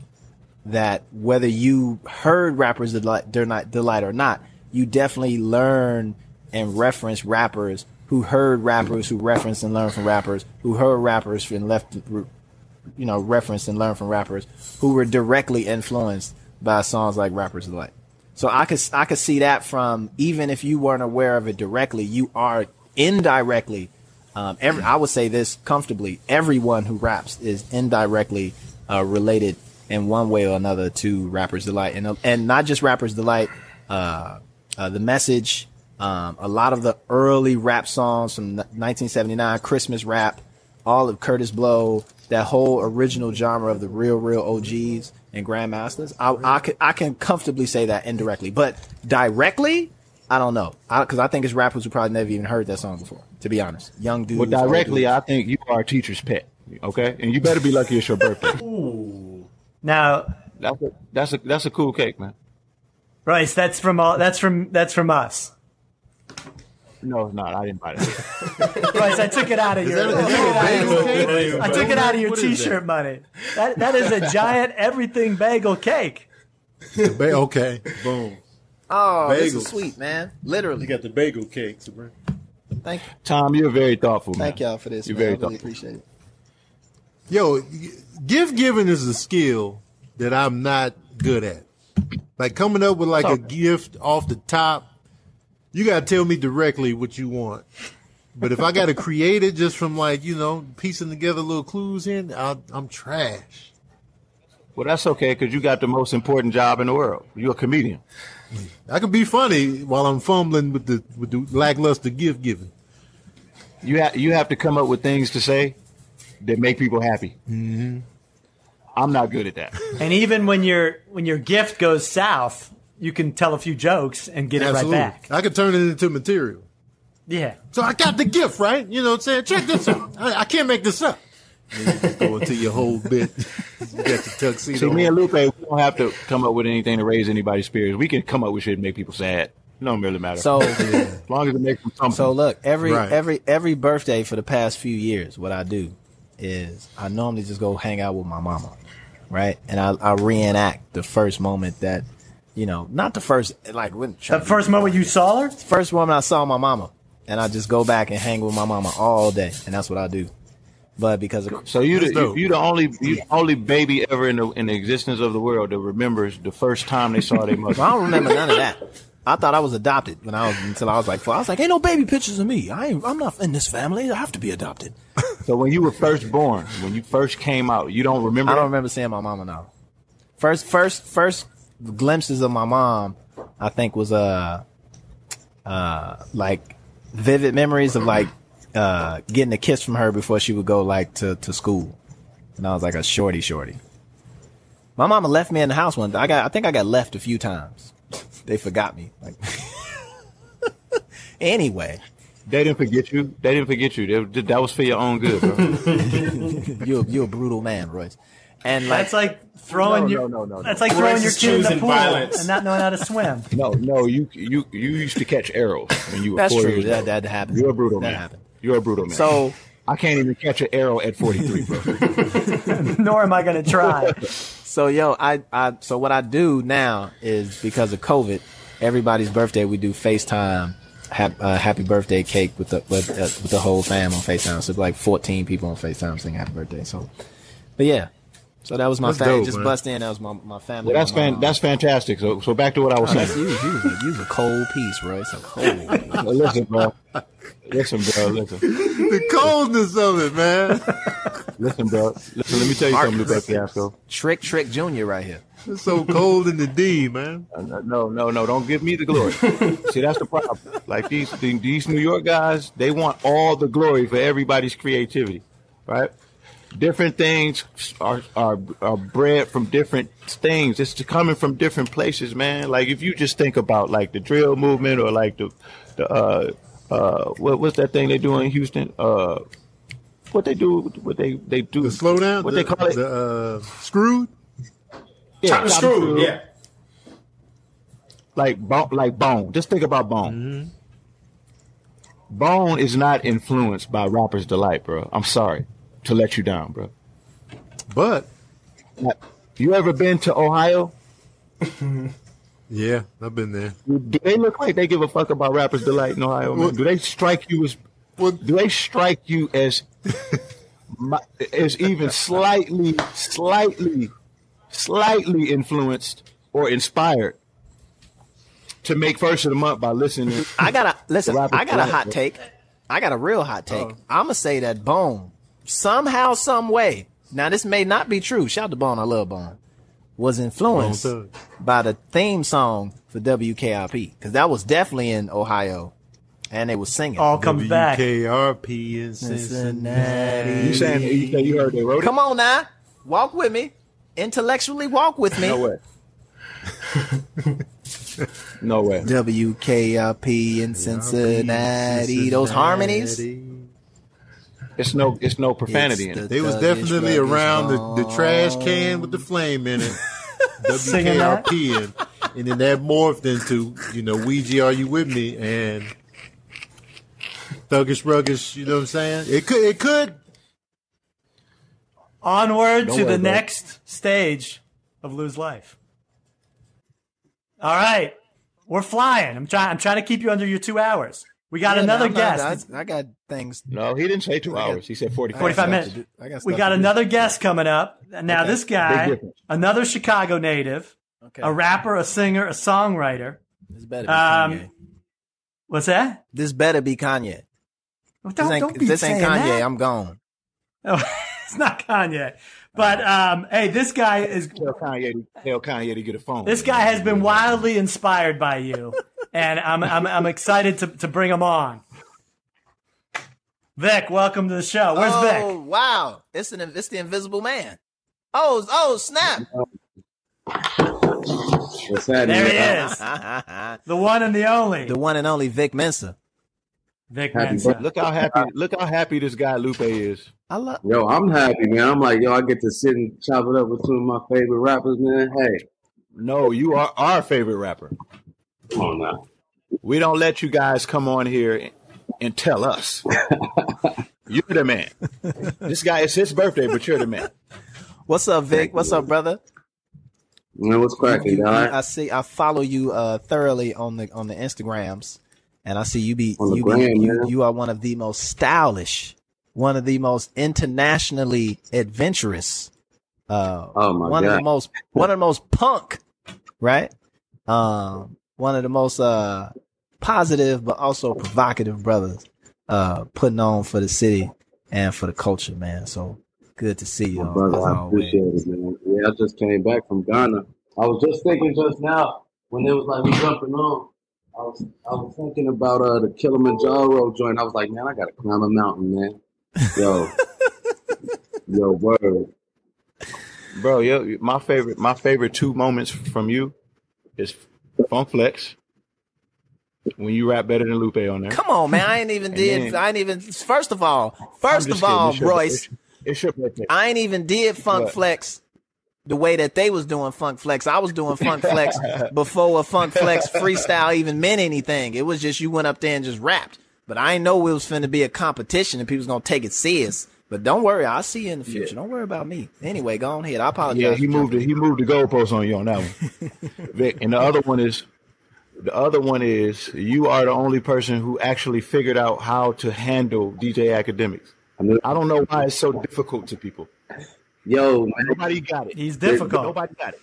That whether you heard Rappers Delight, Delight or not, you definitely learn and reference rappers who heard rappers who referenced and learned from rappers who heard rappers and left you know, referenced and learned from rappers who were directly influenced by songs like Rappers Delight. So I could I could see that from even if you weren't aware of it directly, you are indirectly. Um, every I would say this comfortably: everyone who raps is indirectly uh, related in one way or another to Rappers Delight, and and not just Rappers Delight. Uh, uh, the message, um, a lot of the early rap songs from 1979, Christmas rap, all of Kurtis Blow, that whole original genre of the real, real OGs and grandmasters. I, I, can, I can comfortably say that indirectly, but directly, I don't know. Because I, think it's rappers who probably never even heard that song before, to be honest. Young dudes. Well, directly, dudes. I think you are a teacher's pet. Okay, and you better be lucky it's your birthday. Ooh. Now, That's a that's a that's a cool cake, man. Royce, that's from all. That's from that's from us. No, it's not. I didn't buy that. Royce, I took it out of your. that a- I took it out of your- bagel? I took it out of your What is that? T-shirt money. That that is a giant everything bagel cake. Ba- okay, boom. Oh, this is sweet, man. Literally. You got the bagel cake, Sabrina. Thank you. Tom, you're very thoughtful, man. Thank y'all for this. You're man. very I really thoughtful. appreciate it. Yo, gift giving is a skill that I'm not good at. Like coming up with like a gift off the top, you gotta tell me directly what you want. But if I gotta create it just from like you know piecing together little clues in, I, I'm trash. Well, that's okay because you got the most important job in the world. You're a comedian. I can be funny while I'm fumbling with the with the lackluster gift giving. You have you have to come up with things to say that make people happy. Mm-hmm. I'm not good at that. And even when your when your gift goes south, you can tell a few jokes and get Absolutely. it right back. I could turn it into material. Yeah. So I got the gift, right? You know what I'm saying? Check this out. I, I can't make this up. Then you just go into your whole bit. You got your tuxedo. See, me and Lupe, we don't have to come up with anything to raise anybody's spirits. We can come up with shit and make people sad. It don't really matter. So, as long as it makes them something. so look, every Right. every every birthday for the past few years, what I do is I normally just go hang out with my mama, right? And I, I reenact the first moment that, you know, not the first like when The first moment you saw her, first moment I saw my mama, and I just go back and hang with my mama all day, and that's what I do. But because of, So you the you, you the only you the only baby ever in the in the existence of the world that remembers the first time they saw their mother. I don't remember none of that. I thought I was adopted when I was until I was like four. I was like, ain't no baby pictures of me. I ain't, I'm not in this family. I have to be adopted. So when you were first born, when you first came out, you don't remember. I don't that? remember seeing my mama now. First, first, first glimpses of my mom, I think was uh, uh, like vivid memories of like uh getting a kiss from her before she would go like to to school, and I was like a shorty, shorty. My mama left me in the house one day. I got, I think I got left a few times. they forgot me. Like, anyway, They didn't forget you. They didn't forget you. They- that was for your own good, bro. you you a brutal man, Royce. And like, that's like throwing No, your. no, no, no, no. That's like throwing your kid in the pool violence. and not knowing how to swim. no, no, you you you used to catch arrows when you were That's four true. years That old. that happened. You're a brutal that man. happened. You're a brutal man. So I can't even catch an arrow at 43, bro. Nor am I going to try. So yo, I, I so what I do now is because of COVID, everybody's birthday we do FaceTime, hap, uh, happy birthday cake with the with, uh, with the whole fam on FaceTime. So like 14 people on FaceTime saying happy birthday. So, but yeah, so that was my That's family. dope, Just man. bust in. That was my my family. Well, that's my fan, mom. that's fantastic. So, so back to what I was Oh, saying. you. You a, you a cold piece, Royce. A cold. Well, listen, bro. Listen, bro. Listen. The coldness of it, man. Listen, bro. Listen, let me tell you something, Lupe Fiasco. Trick Trick Junior right here. It's so cold in the D, man. Uh, No, no, no. Don't give me the glory. See, that's the problem. Like these these New York guys, they want all the glory for everybody's creativity, right? Different things are are, are bred from different things. It's coming from different places, man. Like if you just think about like the drill movement or like the the uh uh what what's that thing they do in Houston? Uh, what they do? What they they do? The slow down. What the, they call it? The uh, screwed. Yeah, Chop and chop screw. screw. Yeah. like bone, like bone. Just think about bone. Mm-hmm. Bone is not influenced by Rapper's Delight, bro. I'm sorry to let you down, bro. But You ever been to Ohio? yeah, I've been there. Do they look like they give a fuck about Rapper's Delight in Ohio? Man? Do they strike you as? Do they strike you as? mi- as even slightly, slightly, slightly influenced or inspired to make first of the month by listening? I got a listen. I got a hot take. I got a real hot take. Oh. I'm gonna say that Bone somehow, some way. Now this may not be true. Shout out to Bone. I love Bone. Was influenced by the theme song for WKRP because that was definitely in Ohio, and they were singing. All comes back. WKRP in Cincinnati. You saying you, say you heard they wrote it? Come on now, walk with me. Intellectually walk with me. No way. no way. WKRP in Cincinnati. Those harmonies. It's no. It's no profanity in It's it. They was definitely around the, the trash can with the flame in it. Singing? WKRP and, and then that morphed into, you know, Ouija, are you with me? And Thuggish Ruggish, you know what I'm saying? It could it could Onward Don't to worry, the bro. next stage of Lose Life. All right. We're flying. I'm trying I'm trying to keep you under your two hours. We got Yeah, another I'm not- guest. I, I got things. No, he didn't say two hours. He said forty-five. 45 minutes. do. I got We got to do. another guest coming up. Now, Okay. this guy, another Chicago native, Okay. a rapper, a singer, a songwriter. This better be Um, Kanye. What's that? This better be Kanye. Don't, This ain't, don't be this ain't Kanye. that. I'm gone. Oh, it's not Kanye. But um, hey, this guy is Tell Kanye. To, tell Kanye to get a phone. this guy has been wildly inspired by you, and I'm I'm, I'm excited to, to bring him on. Vic, welcome to the show. Where's oh, Vic? wow. It's an it's the invisible man. Oh, oh, snap. What's that? There he is, the the one and the only the one and only Vic Mensa. Vic Happy Mensa. Look how happy. Look how happy this guy Lupe is. I love Yo, I'm happy, man. I'm like, yo, I get to sit and chop it up with two of my favorite rappers, man. Hey, No, you are our favorite rapper. come on now. We don't let you guys come on here and, and tell us. you're the man. This guy it's his birthday, but you're the man. What's up, Vic? What's up, brother? Man, what's cracking, You- you- dog? I see. I follow you uh, thoroughly on the on the Instagrams, and I see you be you be you, you are one of the most stylish, one of the most internationally adventurous, uh, Oh one of the most one of the most punk, right? Um, one of the most uh positive but also provocative brothers, uh, putting on for the city and for the culture, man. So good to see you. Brother, I appreciate it, man. Yeah, I just came back from Ghana. I was just thinking just now when it was like we jumping on. I was I was thinking about uh the Kilimanjaro joint. I was like, man, I gotta climb a mountain, man. Yo, yo, word. Bro, yo, my favorite my favorite two moments from you is Funk Flex. When you rap better than Lupe on there. Come on, man. I ain't even did. then- I ain't even. First of all, first just of all, kidding. It's your- Royce, it's- It's your. I ain't even did Funk What? Flex the way that they was doing Funk Flex. I was doing Funk Flex before a Funk Flex freestyle even meant anything. It was just you went up there and just rapped. But I ain't know it was finna be a competition and people's gonna take it serious. But don't worry, I'll see you in the future. Don't worry about me. Anyway, go on ahead. I apologize. Yeah, he moved it. He moved the goalpost on you on that one, Vic. And the other one is, the other one is you are the only person who actually figured out how to handle DJ Akademiks. I don't know why it's so difficult to people. Yo, man, Nobody got it. He's difficult. Nobody got it.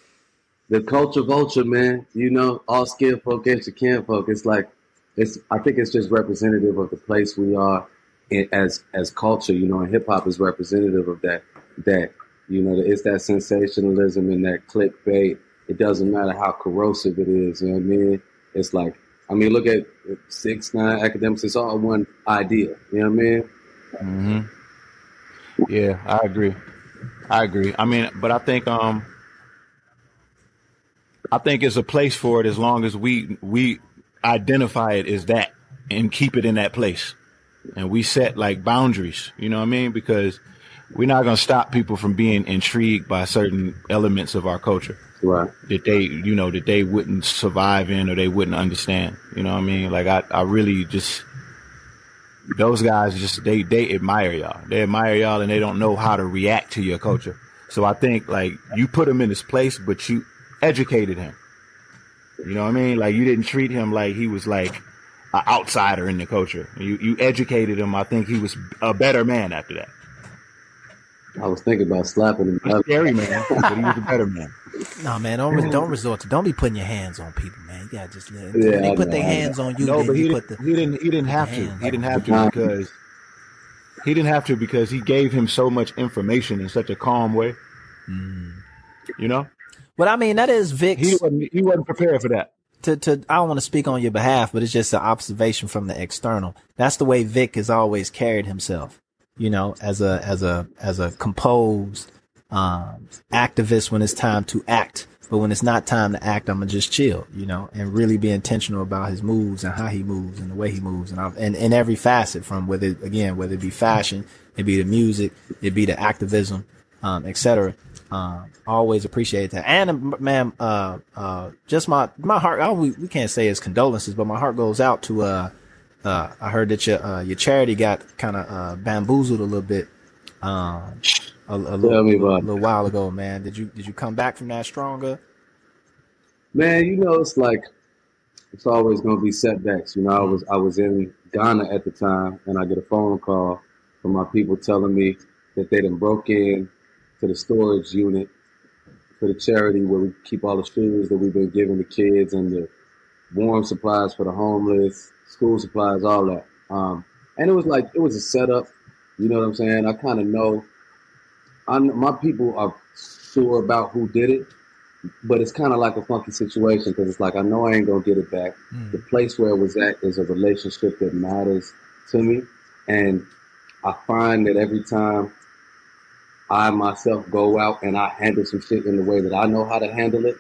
the culture vulture, man. You know, all skin folk against the kin folk. It's like it's. I think it's just representative of the place we are in, as as culture. You know, and hip hop is representative of that. That you know, it's that sensationalism and that clickbait. It doesn't matter how corrosive it is. You know what I mean? It's like, I mean, look at six nine Akademiks. It's all one idea. You know what I mean? Mm-hmm. Yeah, I agree. I agree. I mean, but I think um, I think it's a place for it as long as we we identify it as that and keep it in that place, and we set like boundaries. You know what I mean? Because we're not gonna stop people from being intrigued by certain elements of our culture. Right. That they, you know, that they wouldn't survive in or they wouldn't understand. You know what I mean? Like I, I really just those guys just they they admire y'all. They admire y'all and they don't know how to react to your culture. So I think like you put him in his place, but you educated him. You know what I mean? Like you didn't treat him like he was like an outsider in the culture. You you educated him. I think he was a better man after that. I was thinking about slapping him. A scary man, but he was a better man. No, man, don't don't resort to don't be putting your hands on people, man. You gotta just let Yeah, when they I put know, their I hands know. on you. No, but he you didn't, put the he didn't. He didn't have to. He didn't have to them. because he didn't have to because he gave him so much information in such a calm way. Mm. You know, But I mean, that is Vic's. he wasn't. He wasn't prepared for that. to, to I don't want to speak on your behalf, but it's just an observation from the external. That's the way Vic has always carried himself, you know, as a as a as a composed um, activist when it's time to act. But when it's not time to act, I'm gonna just chill, you know, and really be intentional about his moves and how he moves and the way he moves, and I, and in every facet, from whether again whether it be fashion, it be the music, it be the activism, um, etc. Um, always appreciate that. And man, uh, uh, just my, my heart, I, we, we can't say it's condolences, but my heart goes out to, uh, uh, I heard that your, uh, your charity got kind of, uh, bamboozled a little bit, um, a, a little, Tell me little, about little while ago, man. Did you, did you come back from that stronger? Man, you know, it's like it's always gonna be setbacks. You know, I was I was in Ghana at the time, and I get a phone call from my people telling me that they done broke in to the storage unit for the charity where we keep all the shoes that we've been giving the kids and the warm supplies for the homeless, school supplies, all that. Um, and it was like it was a setup. You know what I'm saying? I kind of know. I my people are sure about who did it, but it's kind of like a funky situation because it's like I know I ain't gonna get it back. The place where it was at is a relationship that matters to me, and I find that every time I myself go out and I handle some shit in the way that I know how to handle it,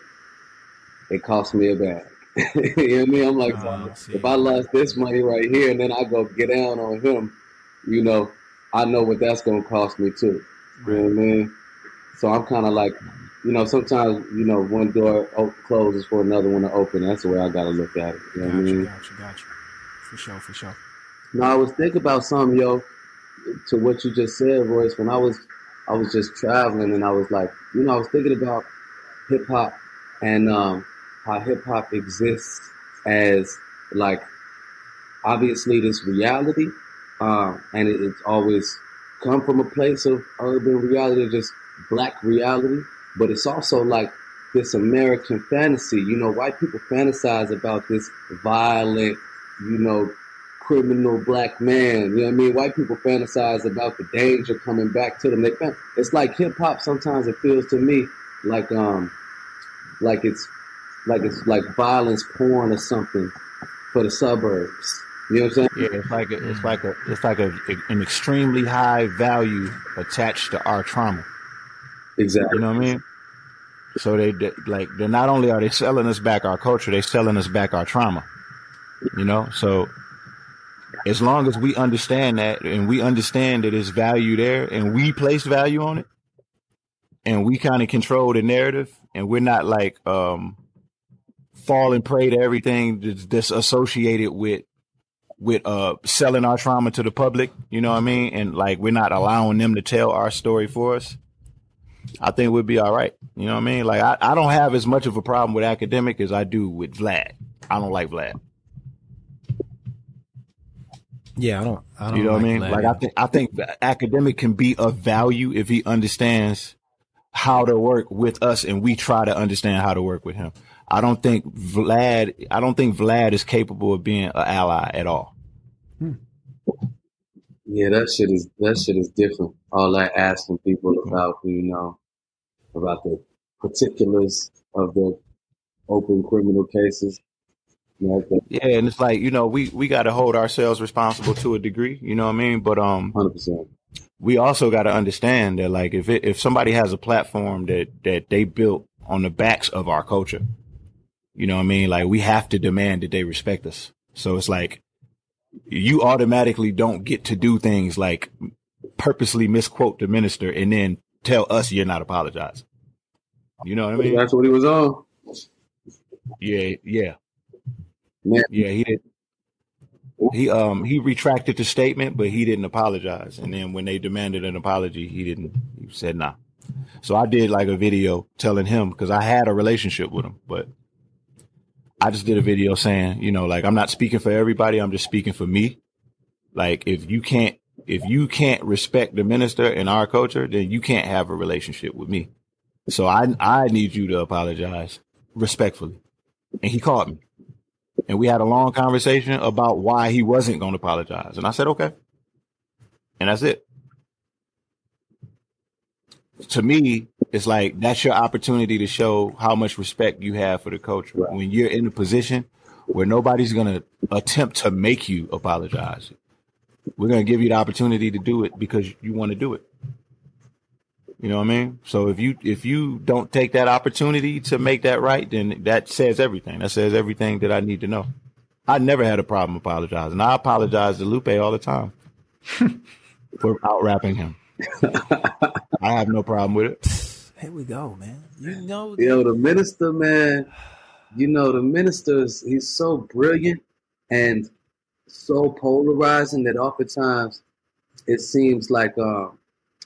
it costs me a bag. you know what I mean? I'm like, if I lost this money right here and then I go get down on him, you know, I know what that's gonna cost me too. You know what I mean? So I'm kind of like, you know, sometimes you know one door closes for another one to open. That's the way I gotta look at it. You know what I mean? Gotcha, gotcha. For sure, for sure. Now I was thinking about something, yo, to what you just said, Royce. When I was, I was just traveling, and I was like, you know, I was thinking about hip hop and um, how hip hop exists as like obviously this reality, um, and it, it's always come from a place of urban reality, just black reality, but it's also like this American fantasy. You know, white people fantasize about this violent, you know, criminal black man. You know what I mean? White people fantasize about the danger coming back to them. They it's like hip hop. Sometimes it feels to me like um like it's like it's like violence porn or something for the suburbs. You know what I'm saying? Yeah, it's like a, it's like a it's like a, an extremely high value attached to our trauma. Exactly. You know what I mean? So they, they like they're not only are they selling us back our culture, they're selling us back our trauma. You know, so as long as we understand that and we understand that it's value there and we place value on it and we kind of control the narrative and we're not like um falling prey to everything that's, that's associated with with uh selling our trauma to the public, you know what I mean? And like we're not allowing them to tell our story for us. I think we'd be all right. You know what I mean? Like I, I don't have as much of a problem with academic as I do with Vlad. I don't like Vlad. Yeah, I don't. I don't You know what I mean? Vlad Like I think I think academic can be of value if he understands how to work with us and we try to understand how to work with him. I don't think Vlad I don't think Vlad is capable of being an ally at all. Yeah, that shit is that shit is different. All that asking people about, you know, about the particulars of the open criminal cases. You know, the- Yeah, and it's like, you know, we we got to hold ourselves responsible to a degree, you know what I mean? But um 100%. we also got to understand that like if it, if somebody has a platform that that they built on the backs of our culture, you know what I mean? Like we have to demand that they respect us. So it's like you automatically don't get to do things like purposely misquote the minister and then tell us you're not apologizing. You know what I mean? That's what he was on. Yeah, yeah. Man. Yeah, he did. He um he retracted the statement, but he didn't apologize. And then when they demanded an apology, he didn't. He said nah. So I did like a video telling him because I had a relationship with him, but I just did a video saying, you know, like I'm not speaking for everybody. I'm just speaking for me. Like if you can't if you can't respect the minister in our culture, then you can't have a relationship with me. So I I need you to apologize respectfully. And he called me. And we had a long conversation about why he wasn't going to apologize. And I said, okay. And that's it. To me, it's like that's your opportunity to show how much respect you have for the culture. When you're in a position where nobody's going to attempt to make you apologize, we're going to give you the opportunity to do it because you want to do it. You know what I mean? So if you if you don't take that opportunity to make that right, then that says everything. That says everything that I need to know. I never had a problem apologizing. I apologize to Lupe all the time for out rapping him. I have no problem with it. Here we go, man. You know, Yo, the minister, man, you know, the minister's he's so brilliant and so polarizing that oftentimes it seems like um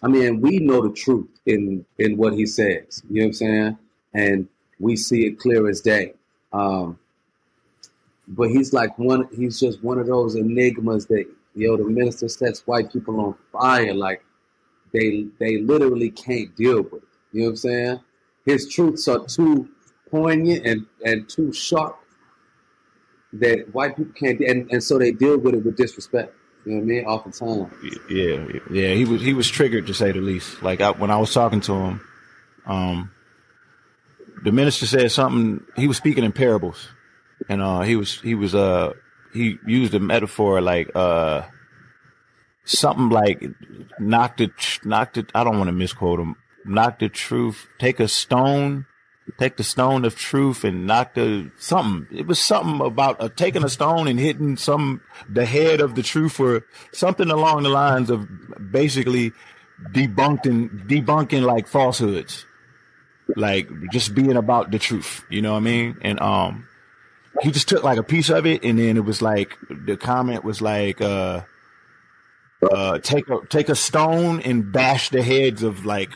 I mean, we know the truth in in what he says. You know what I'm saying? And we see it clear as day. Um but he's like one he's just one of those enigmas that yo the minister sets white people on fire like they they literally can't deal with it. You know what I'm saying? His truths are too poignant and, and too sharp that white people can't and, and so they deal with it with disrespect. You know what I mean? Oftentimes. Yeah, yeah. He was he was triggered to say the least. Like I, when I was talking to him, um, the minister said something. He was speaking in parables, and uh, he was he was uh he used a metaphor like uh something like knocked it knocked it. I don't want to misquote him. Knock the truth. Take a stone. Take the stone of truth and knock the something. It was something about uh, taking a stone and hitting some the head of the truth or something along the lines of basically debunking debunking like falsehoods, like just being about the truth. You know what I mean? And um, he just took like a piece of it, and then it was like the comment was like uh uh take a take a stone and bash the heads of like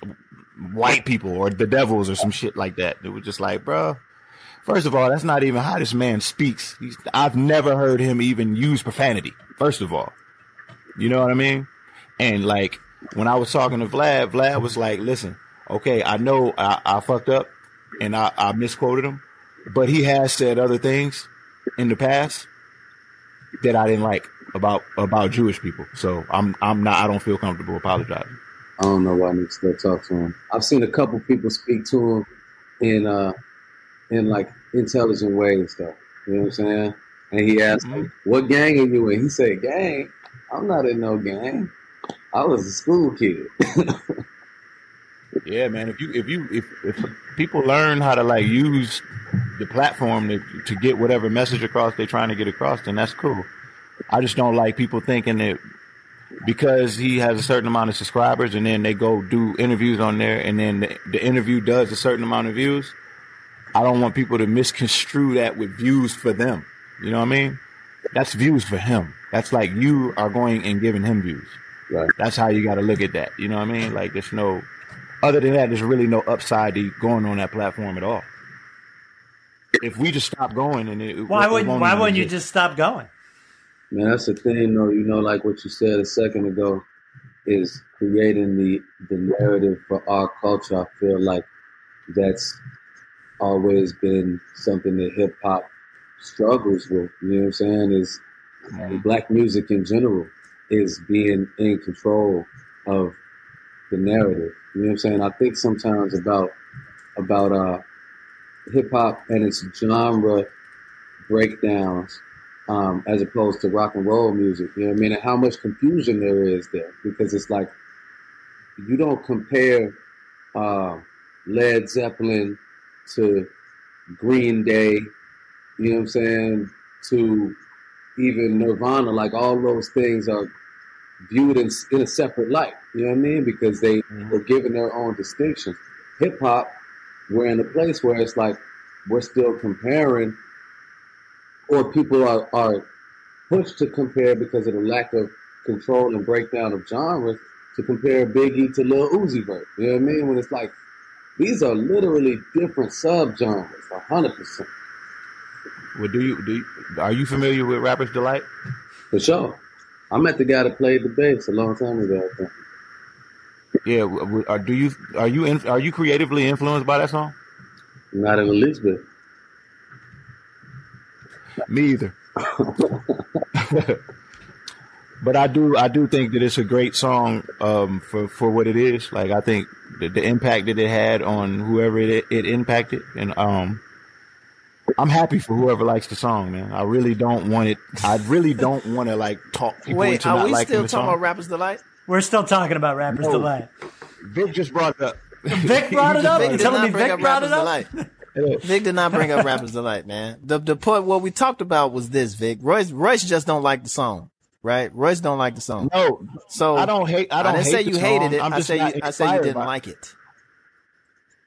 white people or the devils or some shit like that. It was just like, bro. First of all, that's not even how this man speaks. He's, I've never heard him even use profanity. First of all, you know what I mean? And like when I was talking to Vlad, Vlad was like, "Listen, okay, I know I, I fucked up and I, I misquoted him, but he has said other things in the past that I didn't like about about Jewish people. So I'm I'm not I don't feel comfortable apologizing." I don't know why I need to go talk to him. I've seen a couple people speak to him in uh in like intelligent ways though. You know what I'm saying? And he asked me, what gang are you in? He said, Gang? I'm not in no gang. I was a school kid. Yeah, man. If you if you if, if people learn how to like use the platform to to get whatever message across they're trying to get across, then that's cool. I just don't like people thinking that because he has a certain amount of subscribers and then they go do interviews on there and then the, the interview does a certain amount of views. I don't want people to misconstrue that with views for them. You know what I mean? that's views for him. That's like you are going and giving him views. Right. That's how you got to look at that. You know what I mean? Like there's no other than that. There's really no upside to going on that platform at all. If we just stop going and it, Why wouldn't Why wouldn't you just stop going? Man, that's the thing, though. You know, like what you said a second ago, is creating the the narrative for our culture. I feel like that's always been something that hip hop struggles with. You know what I'm saying? Is black music in general is being in control of the narrative. You know what I'm saying? I think sometimes about about uh hip hop and its genre breakdowns um, as opposed to rock and roll music. You know what I mean? And how much confusion there is there because it's like you don't compare uh, Led Zeppelin to Green Day. You know what I'm saying? To even Nirvana, like all those things are viewed in, in a separate light. You know what I mean? Because they were given their own distinction. Hip hop, we're in a place where it's like we're still comparing, or people are, are pushed to compare because of the lack of control and breakdown of genres to compare Biggie to Lil Uzi Vert. You know what I mean? When it's like these are literally different subgenres, hundred percent. Well, do you do? You, are you familiar with Rapper's Delight? For sure. I met the guy that played the bass a long time ago. Yeah. Are, uh, do you are you in, are you creatively influenced by that song? Not in the least bit. Me either. but I do I do think that it's a great song um, for for what it is. Like I think the, the impact that it had on whoever it it impacted, and um, I'm happy for whoever likes the song, man. I really don't want it. I really don't want to like talk people Wait, into are not we liking still the talking song. about Rapper's Delight? We're still talking about Rapper's No. Delight. Vic just brought it up. Vic brought it up. Vic You did telling not me bring Vic up brought it up? Delight. Vic did not bring up Rapper's Delight, man. The the point what we talked about was this, Vic. Royce Royce just don't like the song, right? Royce don't like the song. No, so I don't hate. I don't didn't hate say the you hated it. I'm I say you, I say you didn't like it.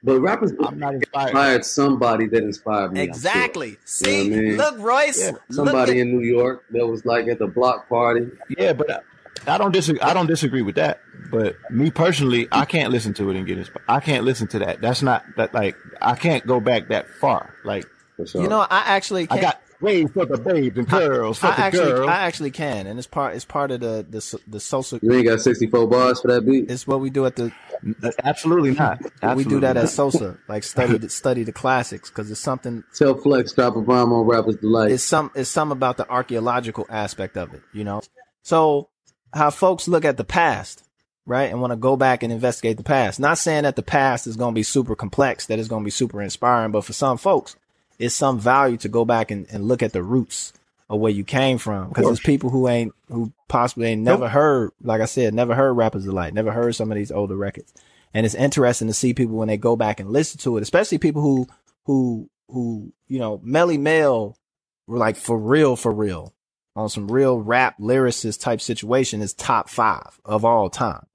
But rappers I'm not inspired. inspired somebody that inspired me. I'm sure. Exactly. You know See, I mean? look, Royce. Yeah, look Somebody at- in New York that was like at the block party. Yeah, but uh, I, I don't disagree. I don't disagree with that. But me personally, I can't listen to it and get inspired. I can't listen to that. That's not that. Like I can't go back that far. Like you know, I actually I can't. got waves for the babes and girls for I the actually, girls. I actually can, and it's part, it's part of the the the social. you ain't got 64 bars for that beat. It's what we do at the. Absolutely not. we do that not. at Sosa, like study the, study the classics, because it's something. Tell Flex drop a bomb on Rappers Delight. It's some. It's some about the archaeological aspect of it, you know. So how folks look at the past, right, and want to go back and investigate the past. Not saying that the past is going to be super complex, that it's going to be super inspiring, but for some folks, it's some value to go back and, and look at the roots of where you came from. Because there's people who ain't who possibly ain't never heard, like I said, never heard Rappers Delight, never heard some of these older records. And it's interesting to see people when they go back and listen to it, especially people who who who you know, Melle Mel were like for real, for real, on some real rap lyricist type situation is top five of all time.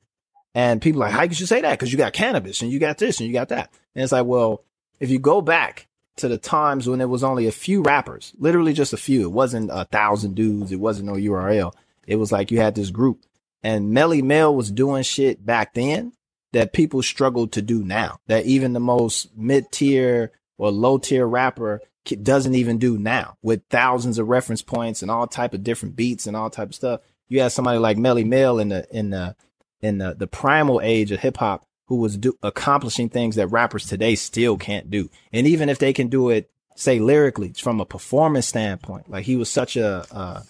And people like, how could you say that? Because you got Canibus and you got this and you got that. And it's like, well, if you go back to the times when there was only a few rappers, literally just a few, it wasn't a thousand dudes, it wasn't no URL. It was like you had this group. And Melle Mel was doing shit back then that people struggle to do now. That even the most mid tier or low tier rapper doesn't even do now with thousands of reference points and all type of different beats and all type of stuff. You had somebody like Melle Mel in the in the in the, the primal age of hip hop who was do, accomplishing things that rappers today still can't do. And even if they can do it, say lyrically from a performance standpoint, like he was such a a,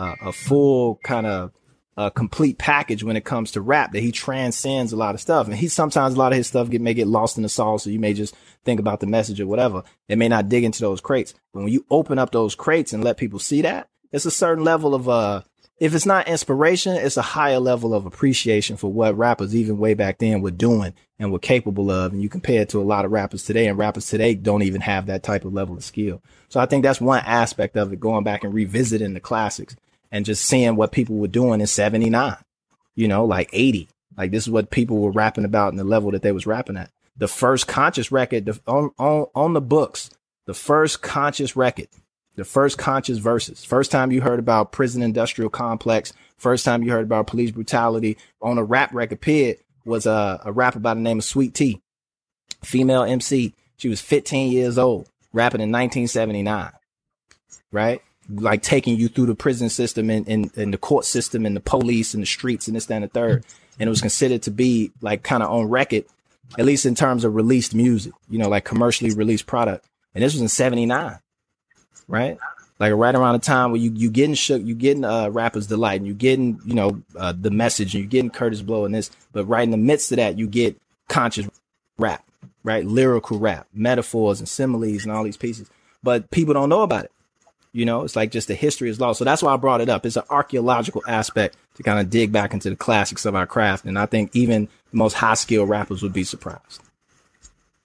a, a full kind of a complete package when it comes to rap that he transcends a lot of stuff. And he sometimes a lot of his stuff get may get lost in the sauce, so you may just think about the message or whatever. It may not dig into those crates. But when you open up those crates and let people see that, it's a certain level of uh if it's not inspiration, it's a higher level of appreciation for what rappers even way back then were doing and were capable of. And you compare it to a lot of rappers today, and rappers today don't even have that type of level of skill. So I think that's one aspect of it, going back and revisiting the classics and just seeing what people were doing in 79, you know, like 80. Like this is what people were rapping about and the level that they was rapping at. The first conscious record the, on, on, on the books, the first conscious record, The first conscious verses. First time you heard about prison industrial complex. First time you heard about police brutality on a rap record. Period was a, a rapper by the name of Sweet T, female MC. She was 15 years old, rapping in 1979. Right, like taking you through the prison system and, and, and the court system and the police and the streets and this, that, and the third. And it was considered to be like kind of on record, at least in terms of released music, you know, like commercially released product. And this was in 79, right? Like right around the time where you, you getting shook, you getting, uh, rappers delight and you getting, you know, uh, the message and you getting Kurtis Blow and this, but right in the midst of that, you get conscious rap, right? Lyrical rap, metaphors and similes and all these pieces, but people don't know about it. You know, it's like just the history is lost. So that's why I brought it up. It's an archaeological aspect to kind of dig back into the classics of our craft. And I think even the most high skill rappers would be surprised.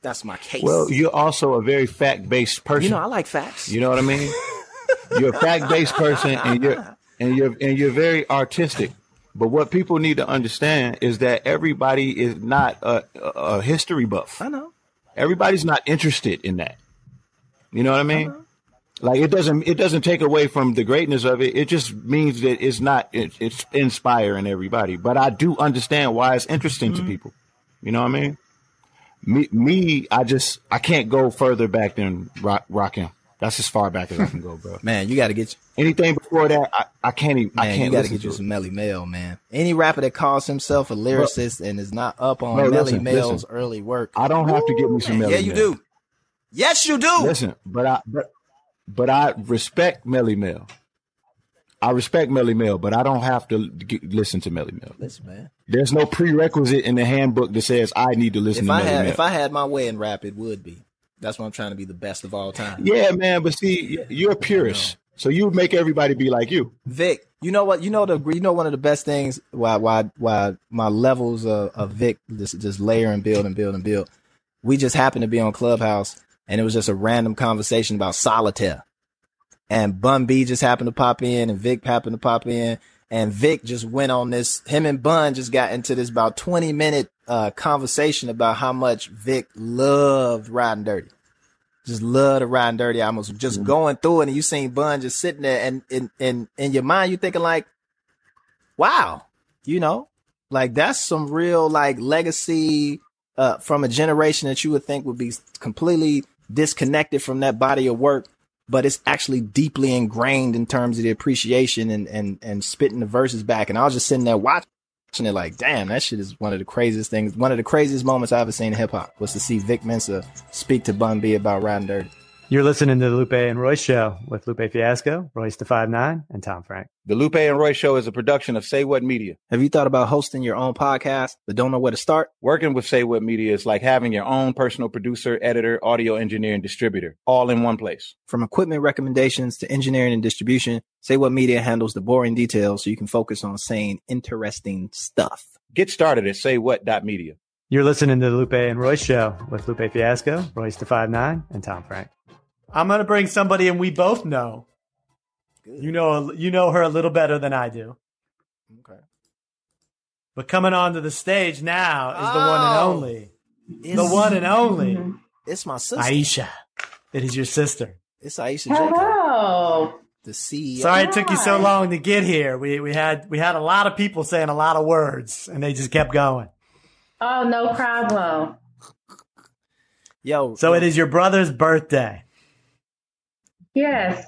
That's my case. Well, you're also a very fact based person. you know, I like facts. You know what I mean? you're a fact based person, and you're and you're and you're very artistic. But what people need to understand is that everybody is not a, a, a history buff. I know. Everybody's not interested in that. You know what I mean? Like it doesn't it doesn't take away from the greatness of it. It just means that it's not it, it's inspiring everybody. But I do understand why it's interesting to mm-hmm. people. You know what I mean? Me, me, I just I can't go further back than rock, rocking. That's as far back as I can go, bro. Man, you got to get anything before that. I, I can't even. I can't you got to get you some Melle Mel, man. Any rapper that calls himself a lyricist and is not up on Melle Mel's listen. early work, I don't have to get me some Melle yeah, you Mel. do. Yes, you do. Listen, but I but but I respect Melle Mel. I respect Melle Mel, but I don't have to get, listen to Melle Mel. Listen, man. There's no prerequisite in the handbook that says I need to listen If to I Melle had Mel. if I had my way in rap, it would be. That's why I'm trying to be the best of all time. yeah, man, but see, you're a purist, so you make everybody be like you. Vic, you know what? You know the you know one of the best things why why why my levels of, of Vic just just layer and build and build and build. We just happened to be on Clubhouse and it was just a random conversation about solitaire. And Bun B just happened to pop in and Vic happened to pop in and Vic just went on this him and Bun just got into this about 20 minute uh conversation about how much Vic loved riding dirty just love to ride dirty. I was just going through it, and you seen Bun just sitting there, and in in in your mind, you thinking like, "Wow, you know, like that's some real like legacy uh, from a generation that you would think would be completely disconnected from that body of work, but it's actually deeply ingrained in terms of the appreciation and and and spitting the verses back. And I was just sitting there watching it, like, damn, that shit is one of the craziest things. One of the craziest moments I ever seen in hip hop was to see Vic Mensa speak to Bun B about riding dirty. You're listening to the Lupe and Royce Show with Lupe Fiasco, Royce da Five Nine, and Tom Frank. The Lupe and Royce Show is a production of Say What Media. Have you thought about hosting your own podcast but don't know where to start? Working with Say What Media is like having your own personal producer, editor, audio engineer, and distributor all in one place. From equipment recommendations to engineering and distribution, Say What Media handles the boring details so you can focus on saying interesting stuff. Get started at saywhat.media. You're listening to the Lupe and Royce Show with Lupe Fiasco, Royce da Five Nine, and Tom Frank. I'm gonna bring somebody, and we both know. You know, you know her a little better than I do. Okay. But coming onto the stage now is the one and Oh. only, the one and only mm-hmm. It's my sister. Ayesha. It is your sister. It's Ayesha Jaco, Hello. the CEO. Sorry it took you so long to get here. We we had we had a lot of people saying a lot of words, and they just kept going. Oh, no problem. Yo, So it is your brother's birthday. Yes.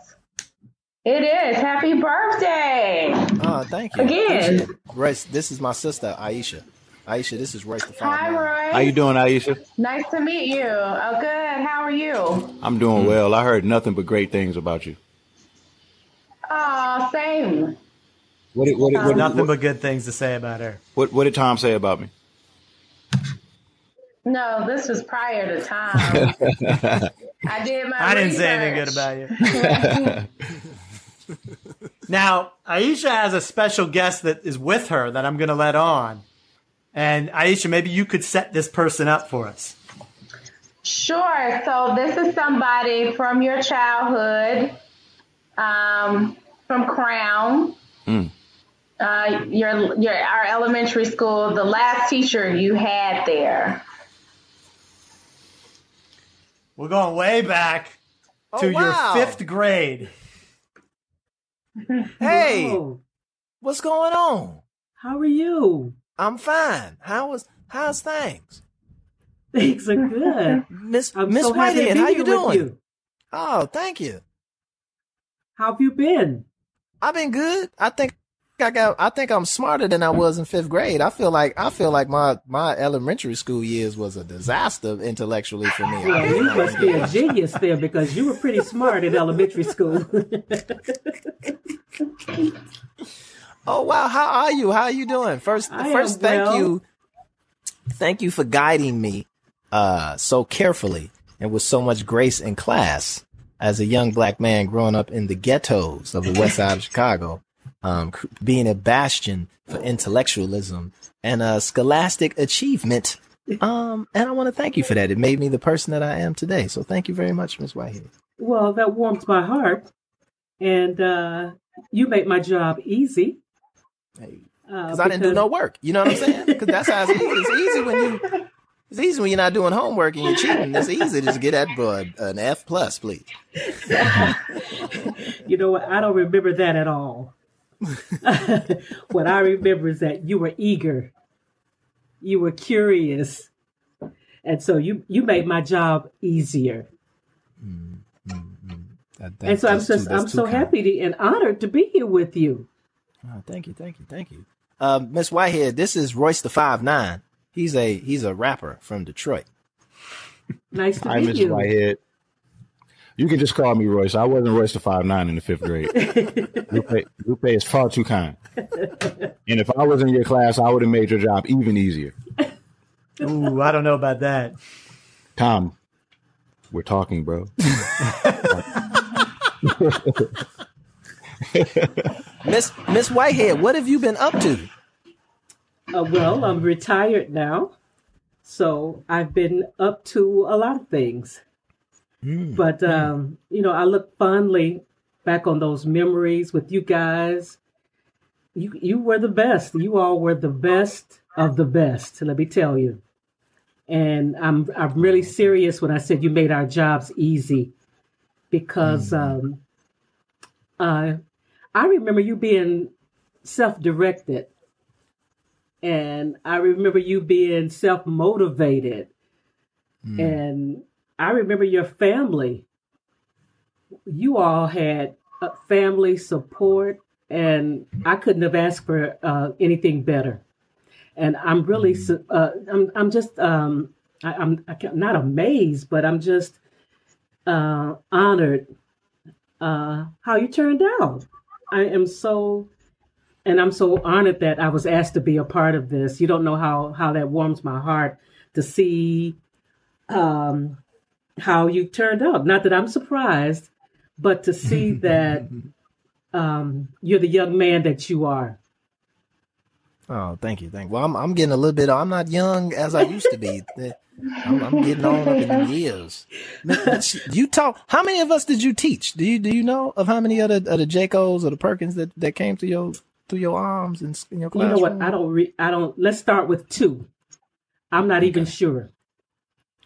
It is. Happy birthday. Oh, thank you. Again. Royce, this is my sister, Ayesha. Ayesha, this is Royce da Five Hi, Nine. Roy. How you doing, Ayesha? Nice to meet you. Oh, good. How are you? I'm doing well. I heard nothing but great things about you. Oh, same. What did, what did, what, did- Nothing what, but good things to say about her. what, what did Tom say about me? No, this was prior to time. I did my I didn't say anything good about you. now, Ayesha has a special guest that is with her that I'm going to let on. And Ayesha, maybe you could set this person up for us. Sure. So this is somebody from your childhood, um, from Crown. Mm. Uh, your your our elementary school, the last teacher you had there. We're going way back. Oh, to wow. your fifth grade. Hey, Whoa. what's going on? How are you? I'm fine. How was how's things? Things are good. Miss I'm Miss so happy to Whitehead, be how here you with doing? you. Oh, thank you. How have you been? I've been good. I think I got I think I'm smarter than I was in fifth grade. I feel like I feel like my my elementary school years was a disaster intellectually for me. Well, you must be a genius there because you were pretty smart in elementary school. Oh wow, how are you? How are you doing? First I first thank well. you. Thank you for guiding me uh so carefully and with so much grace and class as a young black man growing up in the ghettos of the west side of Chicago. Um being a bastion for intellectualism and uh scholastic achievement. Um and I want to thank you for that. It made me the person that I am today. So thank you very much, Miss Whitehead. well, that warms my heart, and uh, you make my job easy. Because I didn't do no work. You know what I'm saying? Because that's how it's easy. It's easy when you it's easy when you're not doing homework and you're cheating. It's easy to just get that boy an F plus, please. You know what? I don't remember that at all. what I remember is that you were eager, you were curious, and so you you made my job easier. That- and so I'm that's too- I'm so kind. happy to, and honored to be here with you. Oh, thank you, thank you, thank you. Um, Miss Whitehead, this is Royce da Five Nine. He's a he's a rapper from Detroit. Nice to Hi, meet Miss you. Whitehead. You can just call me Royce. I wasn't Royce da five nine in the fifth grade. Lupe, Lupe is far too kind. And if I was in your class, I would have made your job even easier. Ooh, I don't know about that. Tom, we're talking, bro. Miss Miss Whitehead, what have you been up to? Uh, well, I'm retired now, so I've been up to a lot of things. But um, you know, I look fondly back on those memories with you guys. You you were the best. You all were the best of the best. Let me tell you. And I'm I'm really serious when I said you made our jobs easy, because um, uh, I remember you being self-directed and I remember you being self motivated. And I remember your family. You all had uh, family support, and I couldn't have asked for uh, anything better. And I'm really, su- uh, I'm, I'm just, um, I, I'm can't- not amazed, but I'm just uh, honored uh, how you turned out. I am so and I'm so honored that I was asked to be a part of this. You don't know how how that warms my heart to see um, how you turned out. Not that I'm surprised, but to see that um, you're the young man that you are. Oh, thank you, thank you. Well, I'm I'm getting a little bit. I'm not young as I used to be. I'm, I'm getting on up in years. You talk. How many of us did you teach? Do you do you know of how many of the, of the Jacos or the Perkins that, that came to your to your arms in, in your You know what? I don't. Re- I don't. Let's start with two. I'm not even sure.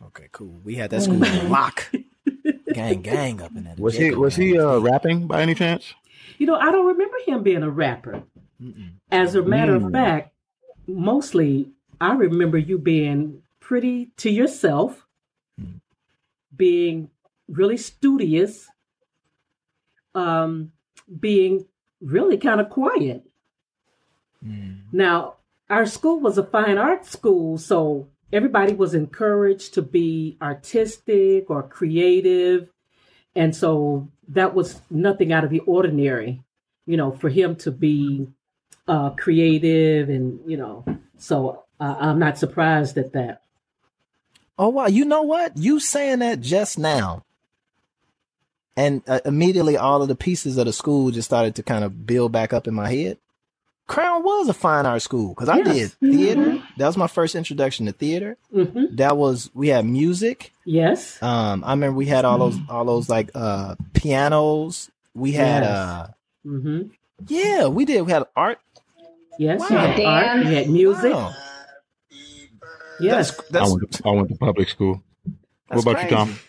Okay, cool. We had that school on lock. gang, gang up in there. The Was he Jaco was he uh, rapping by any chance? You know, I don't remember him being a rapper. As a matter of Mm. fact, mostly I remember you being pretty to yourself, being really studious, um, being really kind of quiet. Now, our school was a fine arts school, so everybody was encouraged to be artistic or creative. And so that was nothing out of the ordinary, you know, for him to be uh, creative and, you know, so uh, I'm not surprised at that. Oh wow! You know what? You saying that just now, and uh, immediately all of the pieces of the school just started to kind of build back up in my head. Crown was a fine art school because I Yes. did theater. That was my first introduction to theater. Mm-hmm. That was we had music. Yes. Um, I remember we had all those all those like uh pianos. We had Yes. uh Mm-hmm. yeah, we did. We had art. Yes, Wow. you had art, you had music. Wow. Yes. That's I went to, I went to public school. That's what about you, Tom?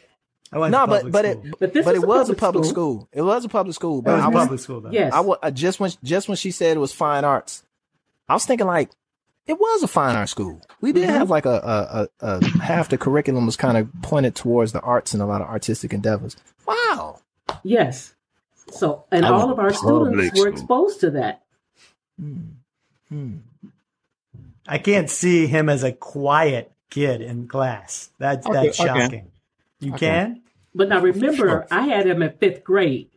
Crazy. I went no, to but but school. it But this but it a was a public public school. school. It was a public school. It was I was public school though. Yes. I wa- uh, just when just when she said it was fine arts, I was thinking like it was a fine art school. We did have like a, a, a, a half the curriculum was kind of pointed towards the arts and a lot of artistic endeavors. Wow. Yes. So, and I all of our to public students were school. exposed to that. Hmm. I can't see him as a quiet kid in class. That's Okay, that's I can. shocking. You I can? But now remember. I had him at fifth grade.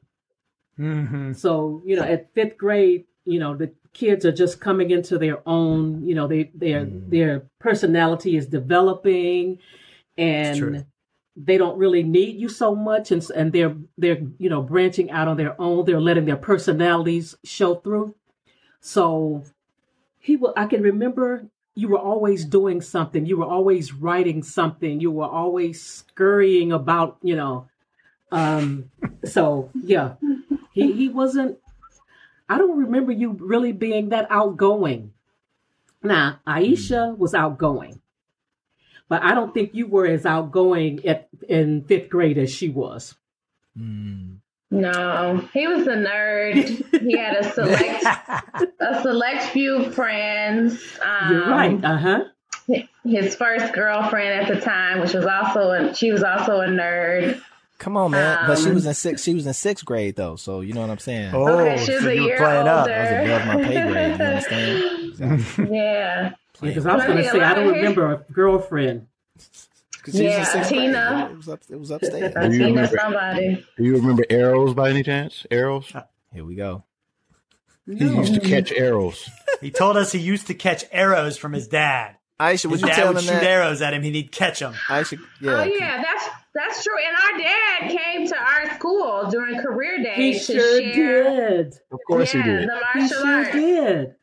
Mm-hmm. So, you know, at fifth grade, you know, the kids are just coming into their own, you know, they their their personality is developing and they don't really need you so much and and they're they're, you know, branching out on their own. They're letting their personalities show through. So he will I can remember you were always doing something. You were always writing something. You were always scurrying about, you know. Um so yeah. He he wasn't I don't remember you really being that outgoing. Now, Ayesha was outgoing. But I don't think you were as outgoing at in fifth grade as she was. No, he was a nerd. He had a select a select few friends. Um, You're right. Uh huh. His first girlfriend at the time, which was also a, she was also a nerd. Come on, man. but she Um, was in sixth. She was in sixth grade though, so you know what I'm saying. Oh, Okay, she was so a you were year playing up. That was above my pay grade. You understand? Yeah. Because I was going to say I don't remember a girlfriend. 'Cause she was Yeah. Tina. It was up. It was upstairs. Do you Tina remember- somebody. Do you remember arrows by any chance? Arrows? Uh, here we go. He used to catch arrows. He told us he used to catch arrows from his dad. Ayesha, His would you dad tell would him shoot that? arrows at him. and He'd catch them. Ayesha, yeah. Oh yeah, that's that's true. And our dad came to our school during career day He to sure share. did. Of course yeah, he did. the He martial sure arts. did.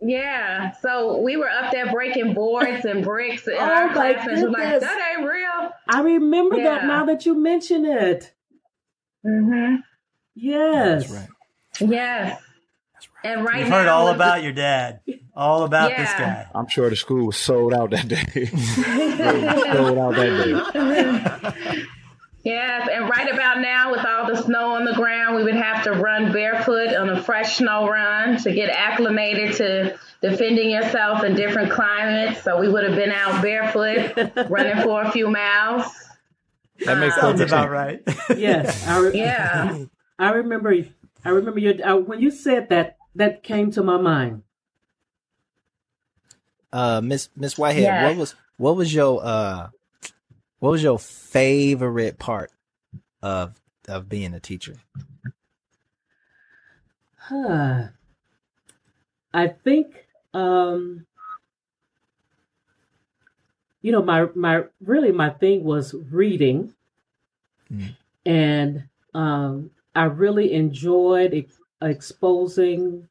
Yeah, so we were up there breaking boards and bricks in Oh, our my classmates like, "That ain't real." I remember Yeah. that now that you mention it. Mm-hmm. Yes. That's right. Yes. And right We've now, heard all about your dad. All about this guy. I'm sure the school was sold out that day. sold out that day. Yes, and right about now, with all the snow on the ground, we would have to run barefoot on a fresh snow run to get acclimated to defending yourself in different climates. So we would have been out barefoot, running for a few miles. That makes Sounds perfect about right. Yes. I re- Yeah. I remember. I remember your uh, when you said that. That came to my mind. Uh, Miss Miss Whitehead, Yes. what was what was your uh, what was your favorite part of of being a teacher? Huh. I think um you know my my really my thing was reading Mm. and um I really enjoyed ex- exposing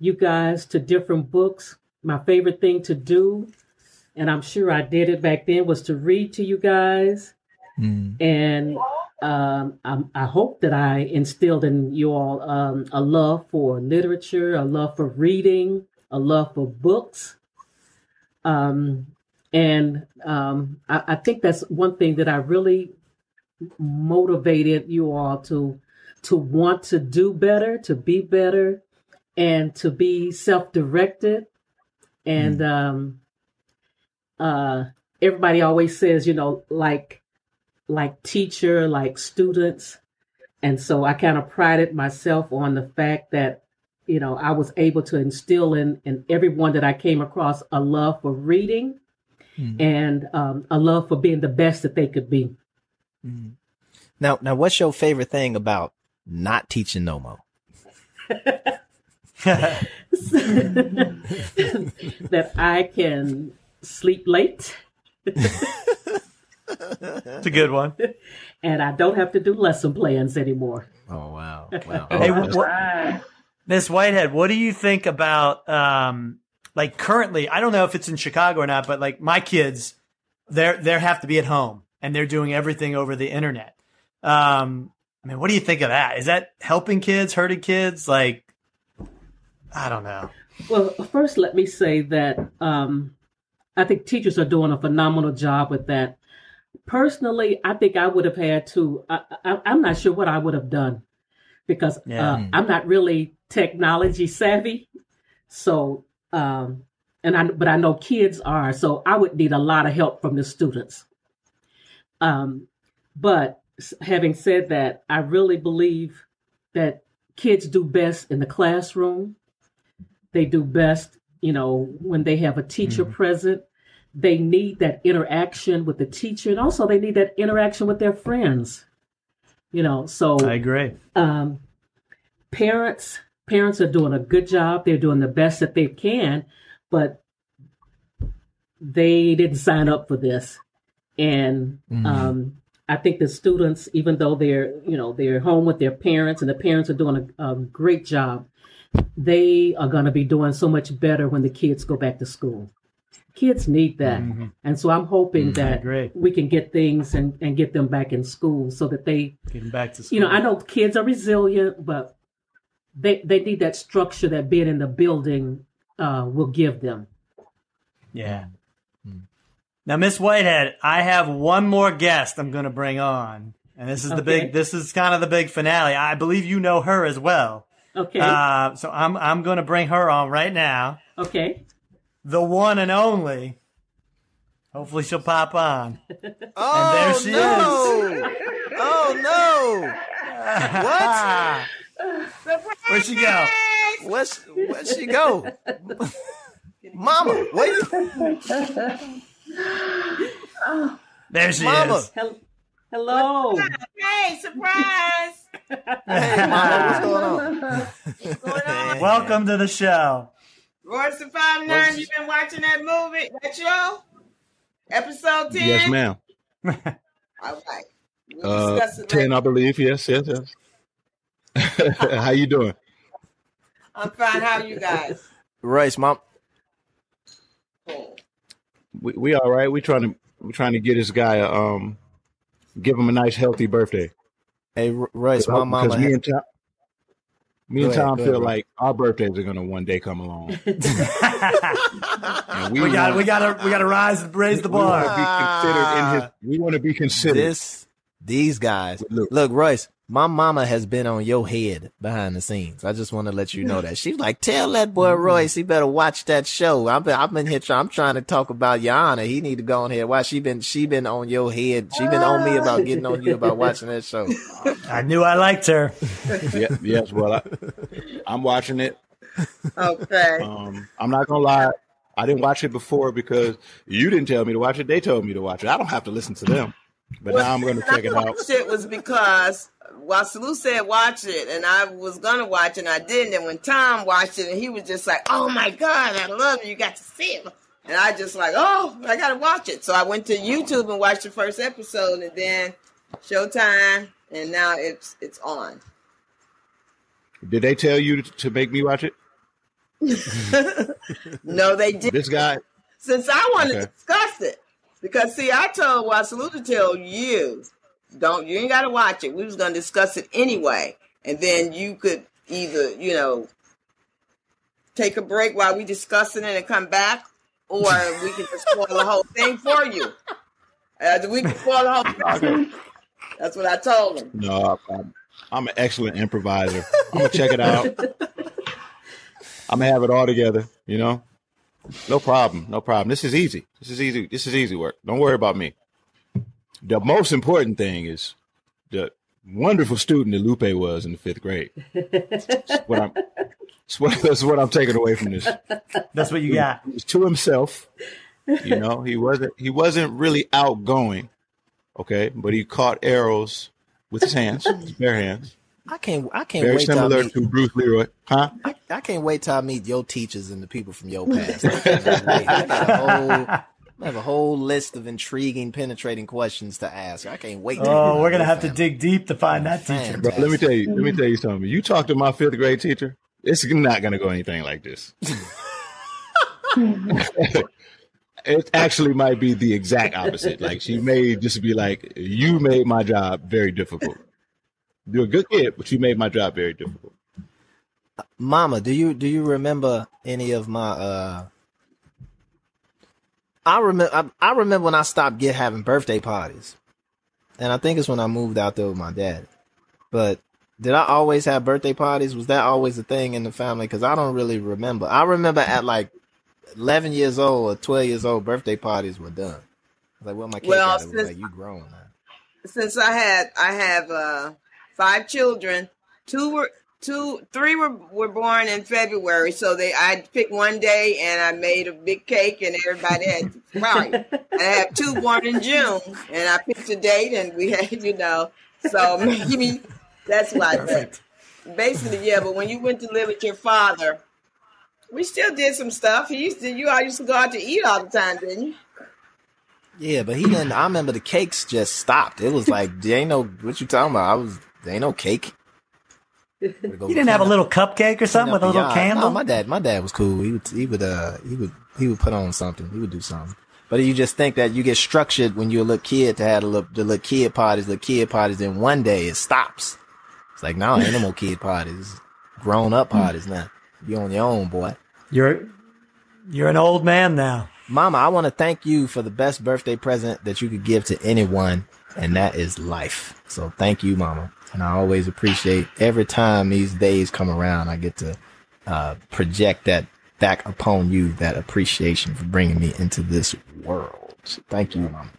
you guys to different books. My favorite thing to do and I'm sure I did it back then was to read to you guys Mm. and um, I, I hope that I instilled in you all um, a love for literature, a love for reading, a love for books. Um, and um, I, I think that's one thing that I really motivated you all to to want to do better, to be better, and to be self-directed. And um, uh, everybody always says, you know, like like teacher, like students. And so I kind of prided myself on the fact that, you know, I was able to instill in, in everyone that I came across a love for reading and um, a love for being the best that they could be. Now, now, what's your favorite thing about not teaching Nomo? that I can sleep late It's a good one. and I don't have to do lesson plans anymore. Oh wow, wow. Hey, wh- wh- Right. Miss Whitehead, what do you think about um like currently? I don't know if it's in Chicago or not, but like my kids, they're they have to be at home and they're doing everything over the internet. Um, I mean, what do you think of that? Is that helping kids, hurting kids? Like, I don't know. Well, first, let me say that um, I think teachers are doing a phenomenal job with that. personally, I think I would have had to. I, I'm not sure what I would have done because Yeah. uh, I'm not really technology savvy. So, um, and I but I know kids are. So I would need a lot of help from the students. Um, but having said that, I really believe that kids do best in the classroom. They do best, you know, when they have a teacher present. They need that interaction with the teacher, and also they need that interaction with their friends. You know, so I agree. um, parents parents are doing a good job. They're doing the best that they can, but they didn't sign up for this. And Mhm. um, I think the students, even though they're you know they're home with their parents and the parents are doing a, a great job, they are going to be doing so much better when the kids go back to school. Kids need that, and so I'm hoping Mhm. That we can get things and, and get them back in school so that they Getting back to school. you know, I know kids are resilient, but they they need that structure that being in the building uh, will give them. Yeah. Now, Miss Whitehead, I have one more guest I'm going to bring on, and this is the big. This is kind of the big finale. I believe you know her as well. Okay. Uh, so I'm I'm going to bring her on right now. Okay. The one and only. Hopefully, she'll pop on. Oh and there she no! Oh no! What? Where'd she go? Where's where'd she go? Mama, wait. There she Mama. is. Hel- Hello. Hey, surprise! Hey, Mama, what's going on? Welcome to the show. Royce da Five Nine, you been watching that movie, that show? Episode 10? Yes, ma'am. All right. We'll Uh, ten, later. I believe. Yes, yes, yes. How you doing? I'm fine. How you guys? Royce, mom. We, we all right. We trying to we trying to get this guy a, um give him a nice healthy birthday. Hey, R- Royce, my mama. Because me and Tom, me and ahead, Tom go feel ahead, like our birthdays are gonna one day come along. and We got want- we got to we got to rise raise the bar. we want bar. to be considered in his. We want to be considered. this these guys. Look, Royce, my mama has been on your head behind the scenes. I just want to let you know that. She's like, tell that boy Royce he better watch that show. I've been I've been here try, I'm trying to talk about Yana. He need to go on here. Why she been she been on your head. She been on me about getting on you about watching that show. I knew I liked her. yeah, yes. Well, I, I'm watching it. Okay. Um, I'm not gonna lie. I didn't watch it before because you didn't tell me to watch it. They told me to watch it. I don't have to listen to them. But now I'm going to check it out. Shit was because Wasalu said watch it, and I was gonna watch it, and I didn't. And when Tom watched it, and he was just like, "Oh my god, I love it! You got to see it." And I just like, "Oh, I gotta watch it." So I went to YouTube and watched the first episode, and then Showtime, and now it's it's on. Did they tell you to, to make me watch it? No, they didn't. This guy. Since I want to discuss it, because see, I told Wasalu to tell you, don't you ain't got to watch it. We was gonna discuss it anyway, and then you could either you know take a break while we discussing it and come back, or we can just spoil the whole thing for you. Uh, we can spoil the whole thing. That's what I told him. No, I'm, I'm an excellent improviser. I'm gonna check it out. I'm gonna have it all together. You know, no problem, no problem. This is easy. This is easy. This is easy work. Don't worry about me. The most important thing is the wonderful student that Lupe was in the fifth grade. That's what I'm. That's what, that's what I'm taking away from this. That's what you got. He was to himself. You know, he wasn't. He wasn't really outgoing. Okay, but he caught arrows with his hands, his bare hands. I can't I can't Very wait till I similar meet, to Bruce Leroy, huh? I, I can't wait till I meet your teachers and the people from your past. I can't wait. I got a whole I have a whole list of intriguing, penetrating questions to ask. I can't wait. to Oh, we're gonna about have to dig deep to find that teacher. Bro, let me tell you. Let me tell you something. You talk to my fifth grade teacher. It's not going to go anything like this. it actually might be the exact opposite. Like she may just be like, "You made my job very difficult. You're a good kid, but you made my job very difficult." Mama, do you do you remember any of my uh I remember. I, I remember when I stopped get having birthday parties, and I think it's when I moved out there with my dad. But did I always have birthday parties? Was that always a thing in the family? Because I don't really remember. I remember at like eleven years old or twelve years old, birthday parties were done. I was like, well, my cake Well, at?" Since- like, "You grown now." since I had I have uh five children, two were two three were were born in February, so they I picked one day and I made a big cake and everybody had right. I have two born in June and I picked a date and we had you know so maybe that's why. But basically, yeah. But when you went to live with your father, we still did some stuff. He used to you all used to go out to eat all the time, didn't you? Yeah, but he didn't. I remember the cakes just stopped. It was like there ain't no what you talking about. I was there ain't no cake. You didn't have a little cupcake or something with a little candle? No, my dad, my dad was cool. He would, he would, uh, he would, he would put on something. He would do something. But you just think that you get structured when you're a little kid to have a little, the little kid parties, the kid parties. Then one day it stops. It's like now ain't no more kid parties. Grown up parties now. You on your own, boy. You're you're an old man now. Mama, I want to thank you for the best birthday present that you could give to anyone, and that is life. So thank you, Mama. And I always appreciate every time these days come around, I get to uh, project that back upon you, that appreciation for bringing me into this world. So thank you, Mama.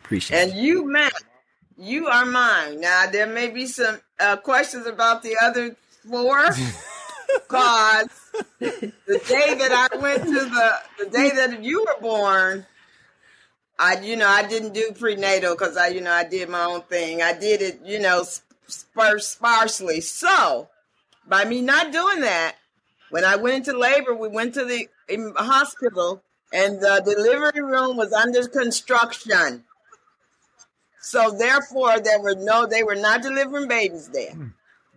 Appreciate And you, Matt, you are mine. Now there may be some uh, questions about the other four, because the day that I went to the the day that you were born, I you know I didn't do prenatal because I you know I did my own thing. I did it you know spar- sparsely. So by me not doing that, when I went into labor, we went to the hospital and the delivery room was under construction. So therefore, there were no, they were not delivering babies there. Hmm.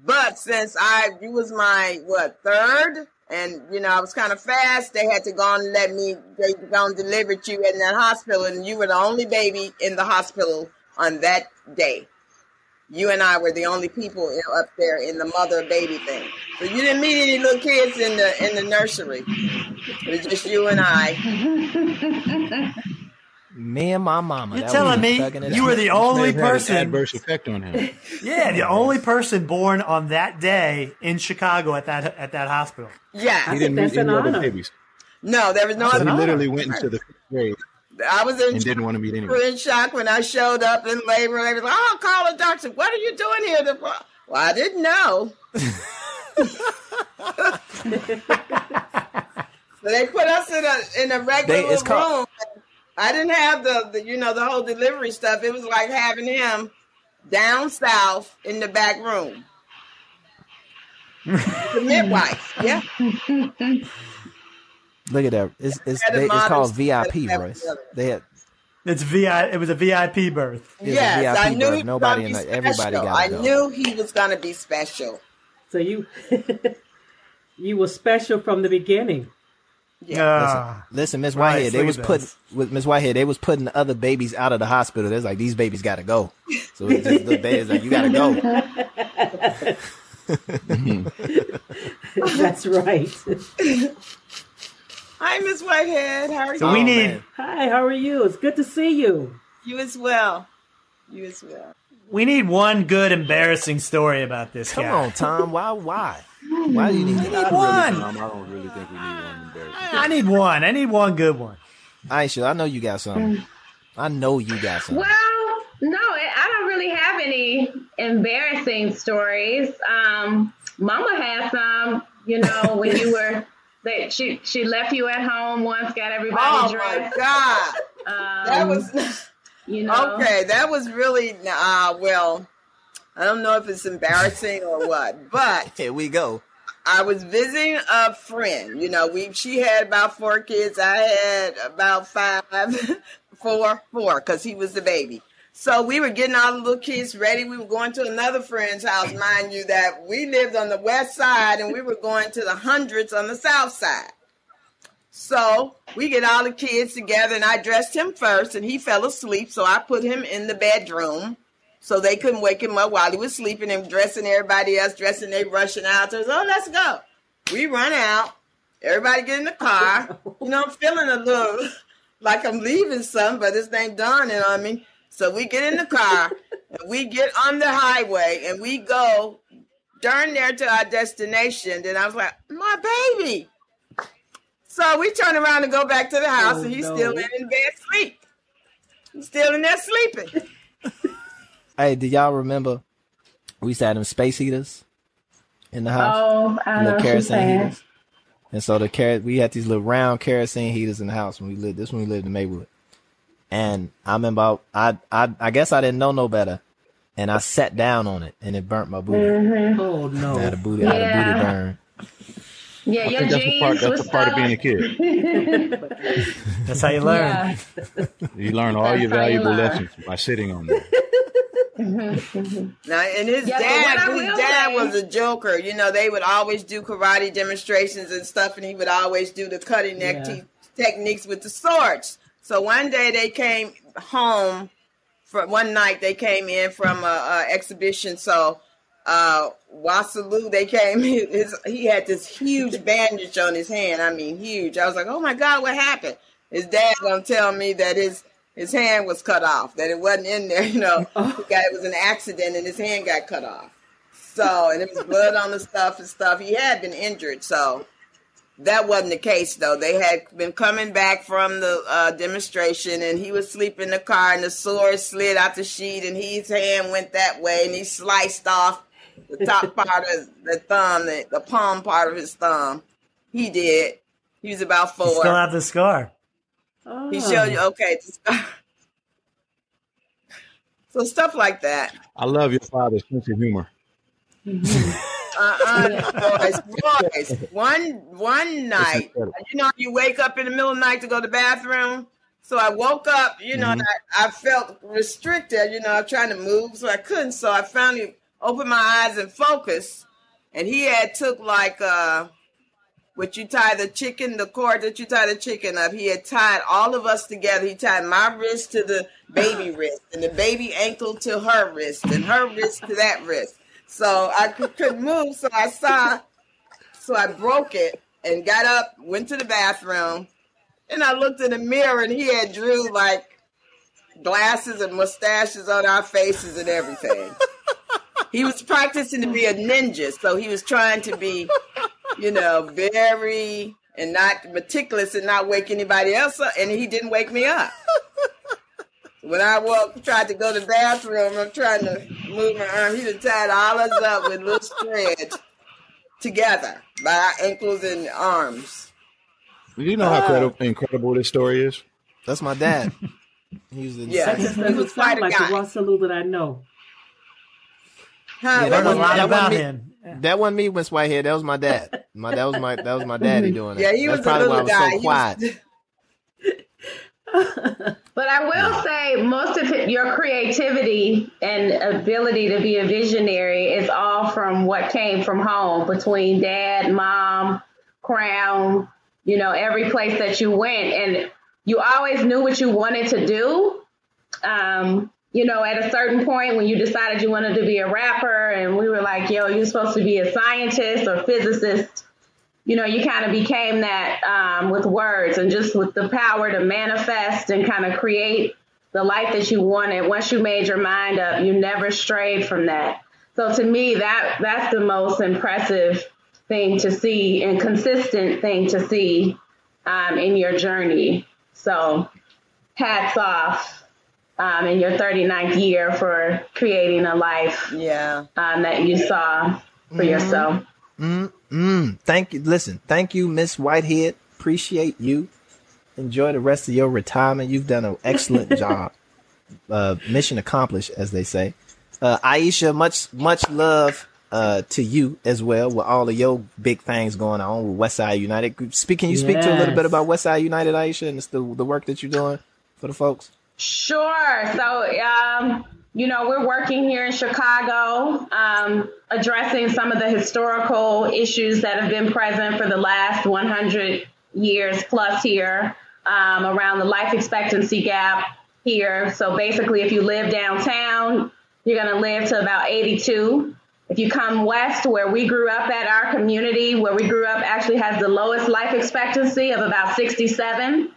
But since I, you was my what third, and you know I was kind of fast, they had to go and let me. They go and delivered you in that hospital, and you were the only baby in the hospital on that day. You and I were the only people up there in the mother baby thing. So you didn't meet any little kids in the in the nursery. It was just you and I. Me and my mama. You're telling me you were the only May had an person. adverse effect on him. Yeah, the only person born on that day in Chicago at that at that hospital. Yeah, He didn't meet any other babies. No, there was no So he literally went into the fifth grade I was in and didn't want to meet were anyone. in shock when I showed up in labor. They was like, "Oh, call a doctor. What are you doing here?" The- Well, I didn't know. so they put us in a in a regular They- it's room. called- I didn't have the, the you know the whole delivery stuff. It was like having him down south in the back room. the midwife, yeah. Look at that. It's it's, they, it's called VIP, Royce. They had It's vi. It was a VIP birth. It was a Yes, I VIP knew birth. he Nobody gonna in be the- everybody gotta I go. knew he was going to be special. So you you were special from the beginning. Ah. Listen, listen, Miss Right, Whitehead, they was at put with Miss Whitehead, they was putting the other babies out of the hospital. There's like these babies got to go. So it's just the babies like you got to go. That's right. Hi, Miss Whitehead. How are So you? we need Hi, how are you? It's good to see you. You as well. You as well. we need one good embarrassing story about this Come guy. on, Tom. Why? Why? Why do you need I need that? one. Um, I don't really think we need one embarrassing. I need one. I need one good one. Ayesha, I know you got something. I know you got something. Well, no, I don't really have any embarrassing stories. Um, Mama had some, you know, when you were that she she left you at home once, got everybody Oh my. God. Um, That was you know, okay. That was really uh, well. I don't know if it's embarrassing or what, but Here we go. I was visiting a friend. You know, we she had about four kids. I had about five, four, four, because he was the baby. So we were getting all the little kids ready. We were going to another friend's house, mind you, that we lived on the west side, and we were going to the hundreds on the south side. So we get all the kids together, and I dressed him first, and he fell asleep. So I put him in the bedroom so they couldn't wake him up while he was sleeping and dressing everybody else, dressing, they rushing out. So, oh, let's go. We run out. Everybody get in the car. You know, I'm feeling a little, like I'm leaving something, but this ain't dawning on me. So we get in the car and we get on the highway and we go darn near to our destination. Then I was like, my baby. So we turn around and go back to the house, Oh, and he's no. still in bed sleep. He's still in there sleeping. Hey, do y'all remember we used to have them space heaters in the house? Oh, I The know what kerosene heaters. And so the car- we had these little round kerosene heaters in the house when we lived. This when we lived in Maywood. And I remember I, I I guess I didn't know no better, and I sat down on it and it burnt my booty. Mhm. Oh no! I had a booty, I had a Yeah. booty burn. Yeah, I your think that's the jeans part. That's was the part of being a kid. That's how you learn. Yeah. You learn all That's your how you valuable lessons by sitting on them. Now, and his Yeah, dad, his dad say- was a joker. You know, they would always do karate demonstrations and stuff, and he would always do the cutting neck Yeah. te- techniques with the swords. So one day they came home for one night. They came in from a, a exhibition. So uh, Wasalu, they came. His, he had this huge bandage on his hand. I mean, huge. I was like, oh my god, what happened? His dad gonna tell me that his his hand was cut off, that it wasn't in there. You know, he got, it was an accident, and his hand got cut off. So, and it was blood on the stuff and stuff. He had been injured, so that wasn't the case though. They had been coming back from the uh, demonstration, and he was sleeping in the car, and the sword slid out the sheet, and his hand went that way, and he sliced off the top part of the thumb, the, the palm part of his thumb. He did. He was about You four. still have the scar. He showed you okay. So stuff like that. I love your father's sense of humor. Uh-uh, boys, boys. One one night, you know, you wake up in the middle of the night to go to the bathroom. So I woke up, you know, and I, I felt restricted. You know, I'm trying to move, so I couldn't. So I finally opened my eyes and focused. And he had took like uh, what you tie the chicken, the cord that you tie the chicken up. He had tied all of us together. He tied my wrist to the baby wrist, and the baby ankle to her wrist, and her wrist to that wrist. So I couldn't move. So I saw, so I broke it and got up, went to the bathroom, and I looked in the mirror, and he had drew like glasses and mustaches on our faces and everything. he was practicing to be a ninja, so he was trying to be, you know, very and not meticulous and not wake anybody else up, and he didn't wake me up. When I woke, tried to go to the bathroom, I'm trying to move my arm. He done tied all us up with little threads together by our ankles and arms. Do you know how uh, credi- incredible this story is? That's my dad. He's the Yeah, That he doesn't was sound quite a like the guy. Wasalu that I know. Huh, Yeah, that was wasn't, lot that, about wasn't him. me, that wasn't me, Miss Whitehead. That was my dad. My that was my that was my daddy doing it. Yeah, he That's was a probably why I little was guy. so quiet. was- But I will say most of it, your creativity and ability to be a visionary is all from what came from home between dad, mom, crown, you know, every place that you went. And you always knew what you wanted to do. Um, you know, at a certain point when you decided you wanted to be a rapper and we were like, yo, you're supposed to be a scientist or physicist you know, you kind of became that um, with words and just with the power to manifest and kind of create the life that you wanted. Once you made your mind up, you never strayed from that. So to me, that that's the most impressive thing to see and consistent thing to see um, in your journey. So hats off um, in your 39th year for creating a life yeah. um, that you saw for yourself. Mm, mm. Thank you. Listen, thank you, Miss Whitehead. Appreciate you. Enjoy the rest of your retirement. You've done an excellent job. Uh, mission accomplished, as they say. Uh, Ayesha, much much love uh, to you as well with all of your big things going on with West Side United. Speak, can you speak to a little bit about West Side United, Ayesha, and the the work that you're doing for the folks? Sure. So, um, you know, we're working here in Chicago, um, addressing some of the historical issues that have been present for the last 100 years plus here um, around the life expectancy gap here. So basically, if you live downtown, you're going to live to about 82. If you come west, where we grew up at our community, where we grew up actually has the lowest life expectancy of about 67.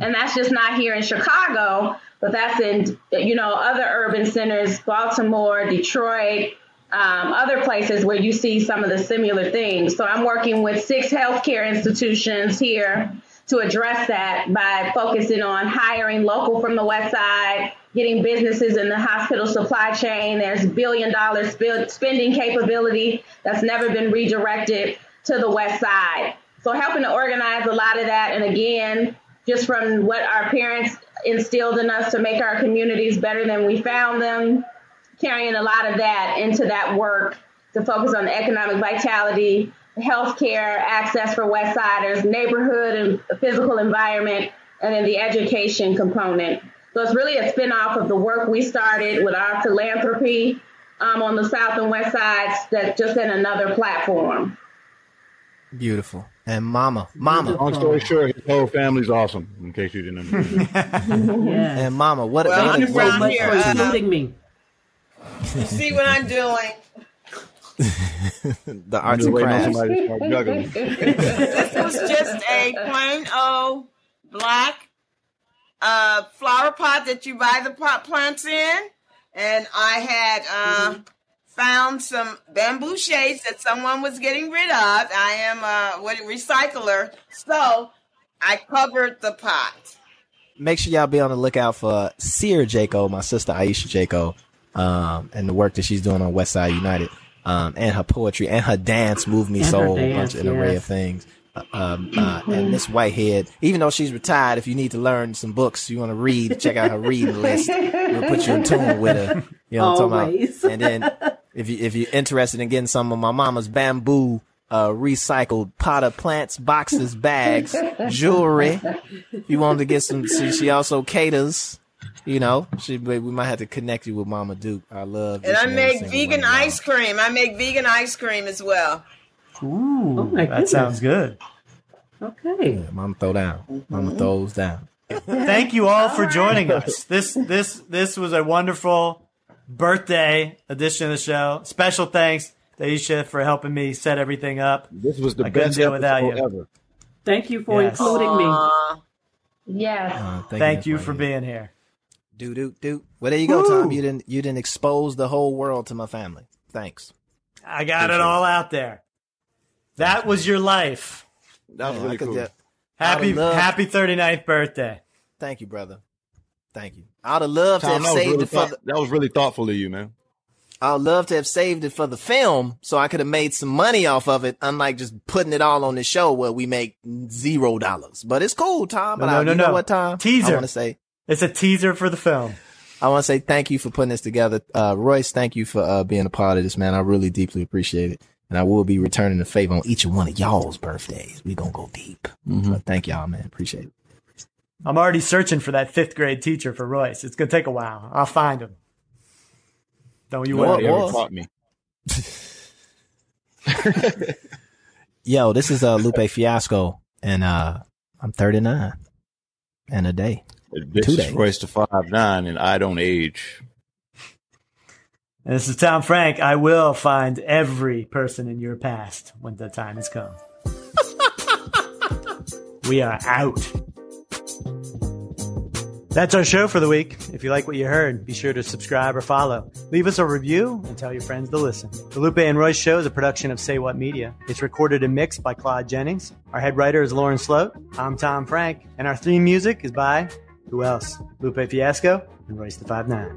And that's just not here in Chicago, but that's in, you know, other urban centers, Baltimore, Detroit, um, other places where you see some of the similar things. So I'm working with six healthcare institutions here to address that by focusing on hiring local from the West Side, getting businesses in the hospital supply chain. There's billion dollar sp- spending capability that's never been redirected to the West Side. So helping to organize a lot of that. And again, just from what our parents instilled in us to make our communities better than we found them, carrying a lot of that into that work to focus on economic vitality, healthcare access for West Siders, neighborhood and physical environment, and then the education component. So it's really a spinoff of the work we started with our philanthropy um, on the South and West Sides that just in another platform. Beautiful. And mama, mama. Long story short, his whole family's awesome. In case you didn't understand. And mama, what? Well, I'm you so around much here, for uh, including me. You see what I'm doing? the arts and crafts. somebody to start juggling. this was just a plain old black uh, flower pot that you buy the pot plants in, and I had uh, found some bamboo shades that someone was getting rid of. I am a what recycler, so I covered the pot. Make sure y'all be on the lookout for Seer Jaco, my sister Ayesha Jaco, um, and the work that she's doing on West Side United, um, and her poetry and her dance moved me And her soul, a dance, bunch, an array of things. Uh, Um, uh, and Miss Whitehead, even though she's retired, if you need to learn some books, you want to read, check out her reading list. We'll put you in tune with her. You know what I'm Always. talking about? And then if you if you're interested in getting some of my mama's bamboo uh, recycled of plants, boxes, bags, jewelry. If you wanted to get some, she, she also caters. You know, she we might have to connect you with Mama Duke. I love. And I make vegan one of y'all. ice cream. I make vegan ice cream as well. Ooh, Oh my that goodness. sounds good. Okay. Yeah, Mama throw down. Mama throws down. Thank you all for joining us. This this this was a wonderful birthday edition of the show. Special thanks to Ayesha for helping me set everything up. This was the I couldn't best do without you. ever. Thank you for Yes. including me. Aw. Yes. Uh, Thank, Miss you for being here. Do do do. Well, there you go, Tom. You didn't you didn't expose the whole world to my family. Thanks. I got it all out there. That was your life. That was Man, really cool. just- Happy I'd love- happy 39th birthday. Thank you, brother. Thank you. I'd have loved to have saved really it for thought- the, that was really thoughtful of you, man. I'd love to have saved it for the film so I could have made some money off of it, unlike just putting it all on the show where we make zero dollars. But it's cool, Tom. No, But no, I, no, you know what, Tom? Teaser. I want to say It's a teaser for the film. I want to say thank you for putting this together. Uh, Royce, thank you for uh, being a part of this, man. I really deeply appreciate it. And I will be returning the favor on each of one of y'all's birthdays. we going to go deep. But thank y'all, man. Appreciate it. I'm already searching for that fifth grade teacher for Royce. It's gonna take a while. I'll find him. Don't you Or- worry. Nobody or- ever caught me. Yo, this is uh, Lupe Fiasco, and uh, I'm 39 and a day. This Two is days. Royce da five nine, and I don't age. And this is Tom Frank. I will find every person in your past when the time has come. we are out. That's our show for the week. If you like what you heard, be sure to subscribe or follow. Leave us a review and tell your friends to listen. The Lupe and Royce Show is a production of Say What Media. It's recorded and mixed by Claude Jennings. Our head writer is Lauren Sloat. I'm Tom Frank. And our theme music is by, who else? Lupe Fiasco and Royce da Five Nine.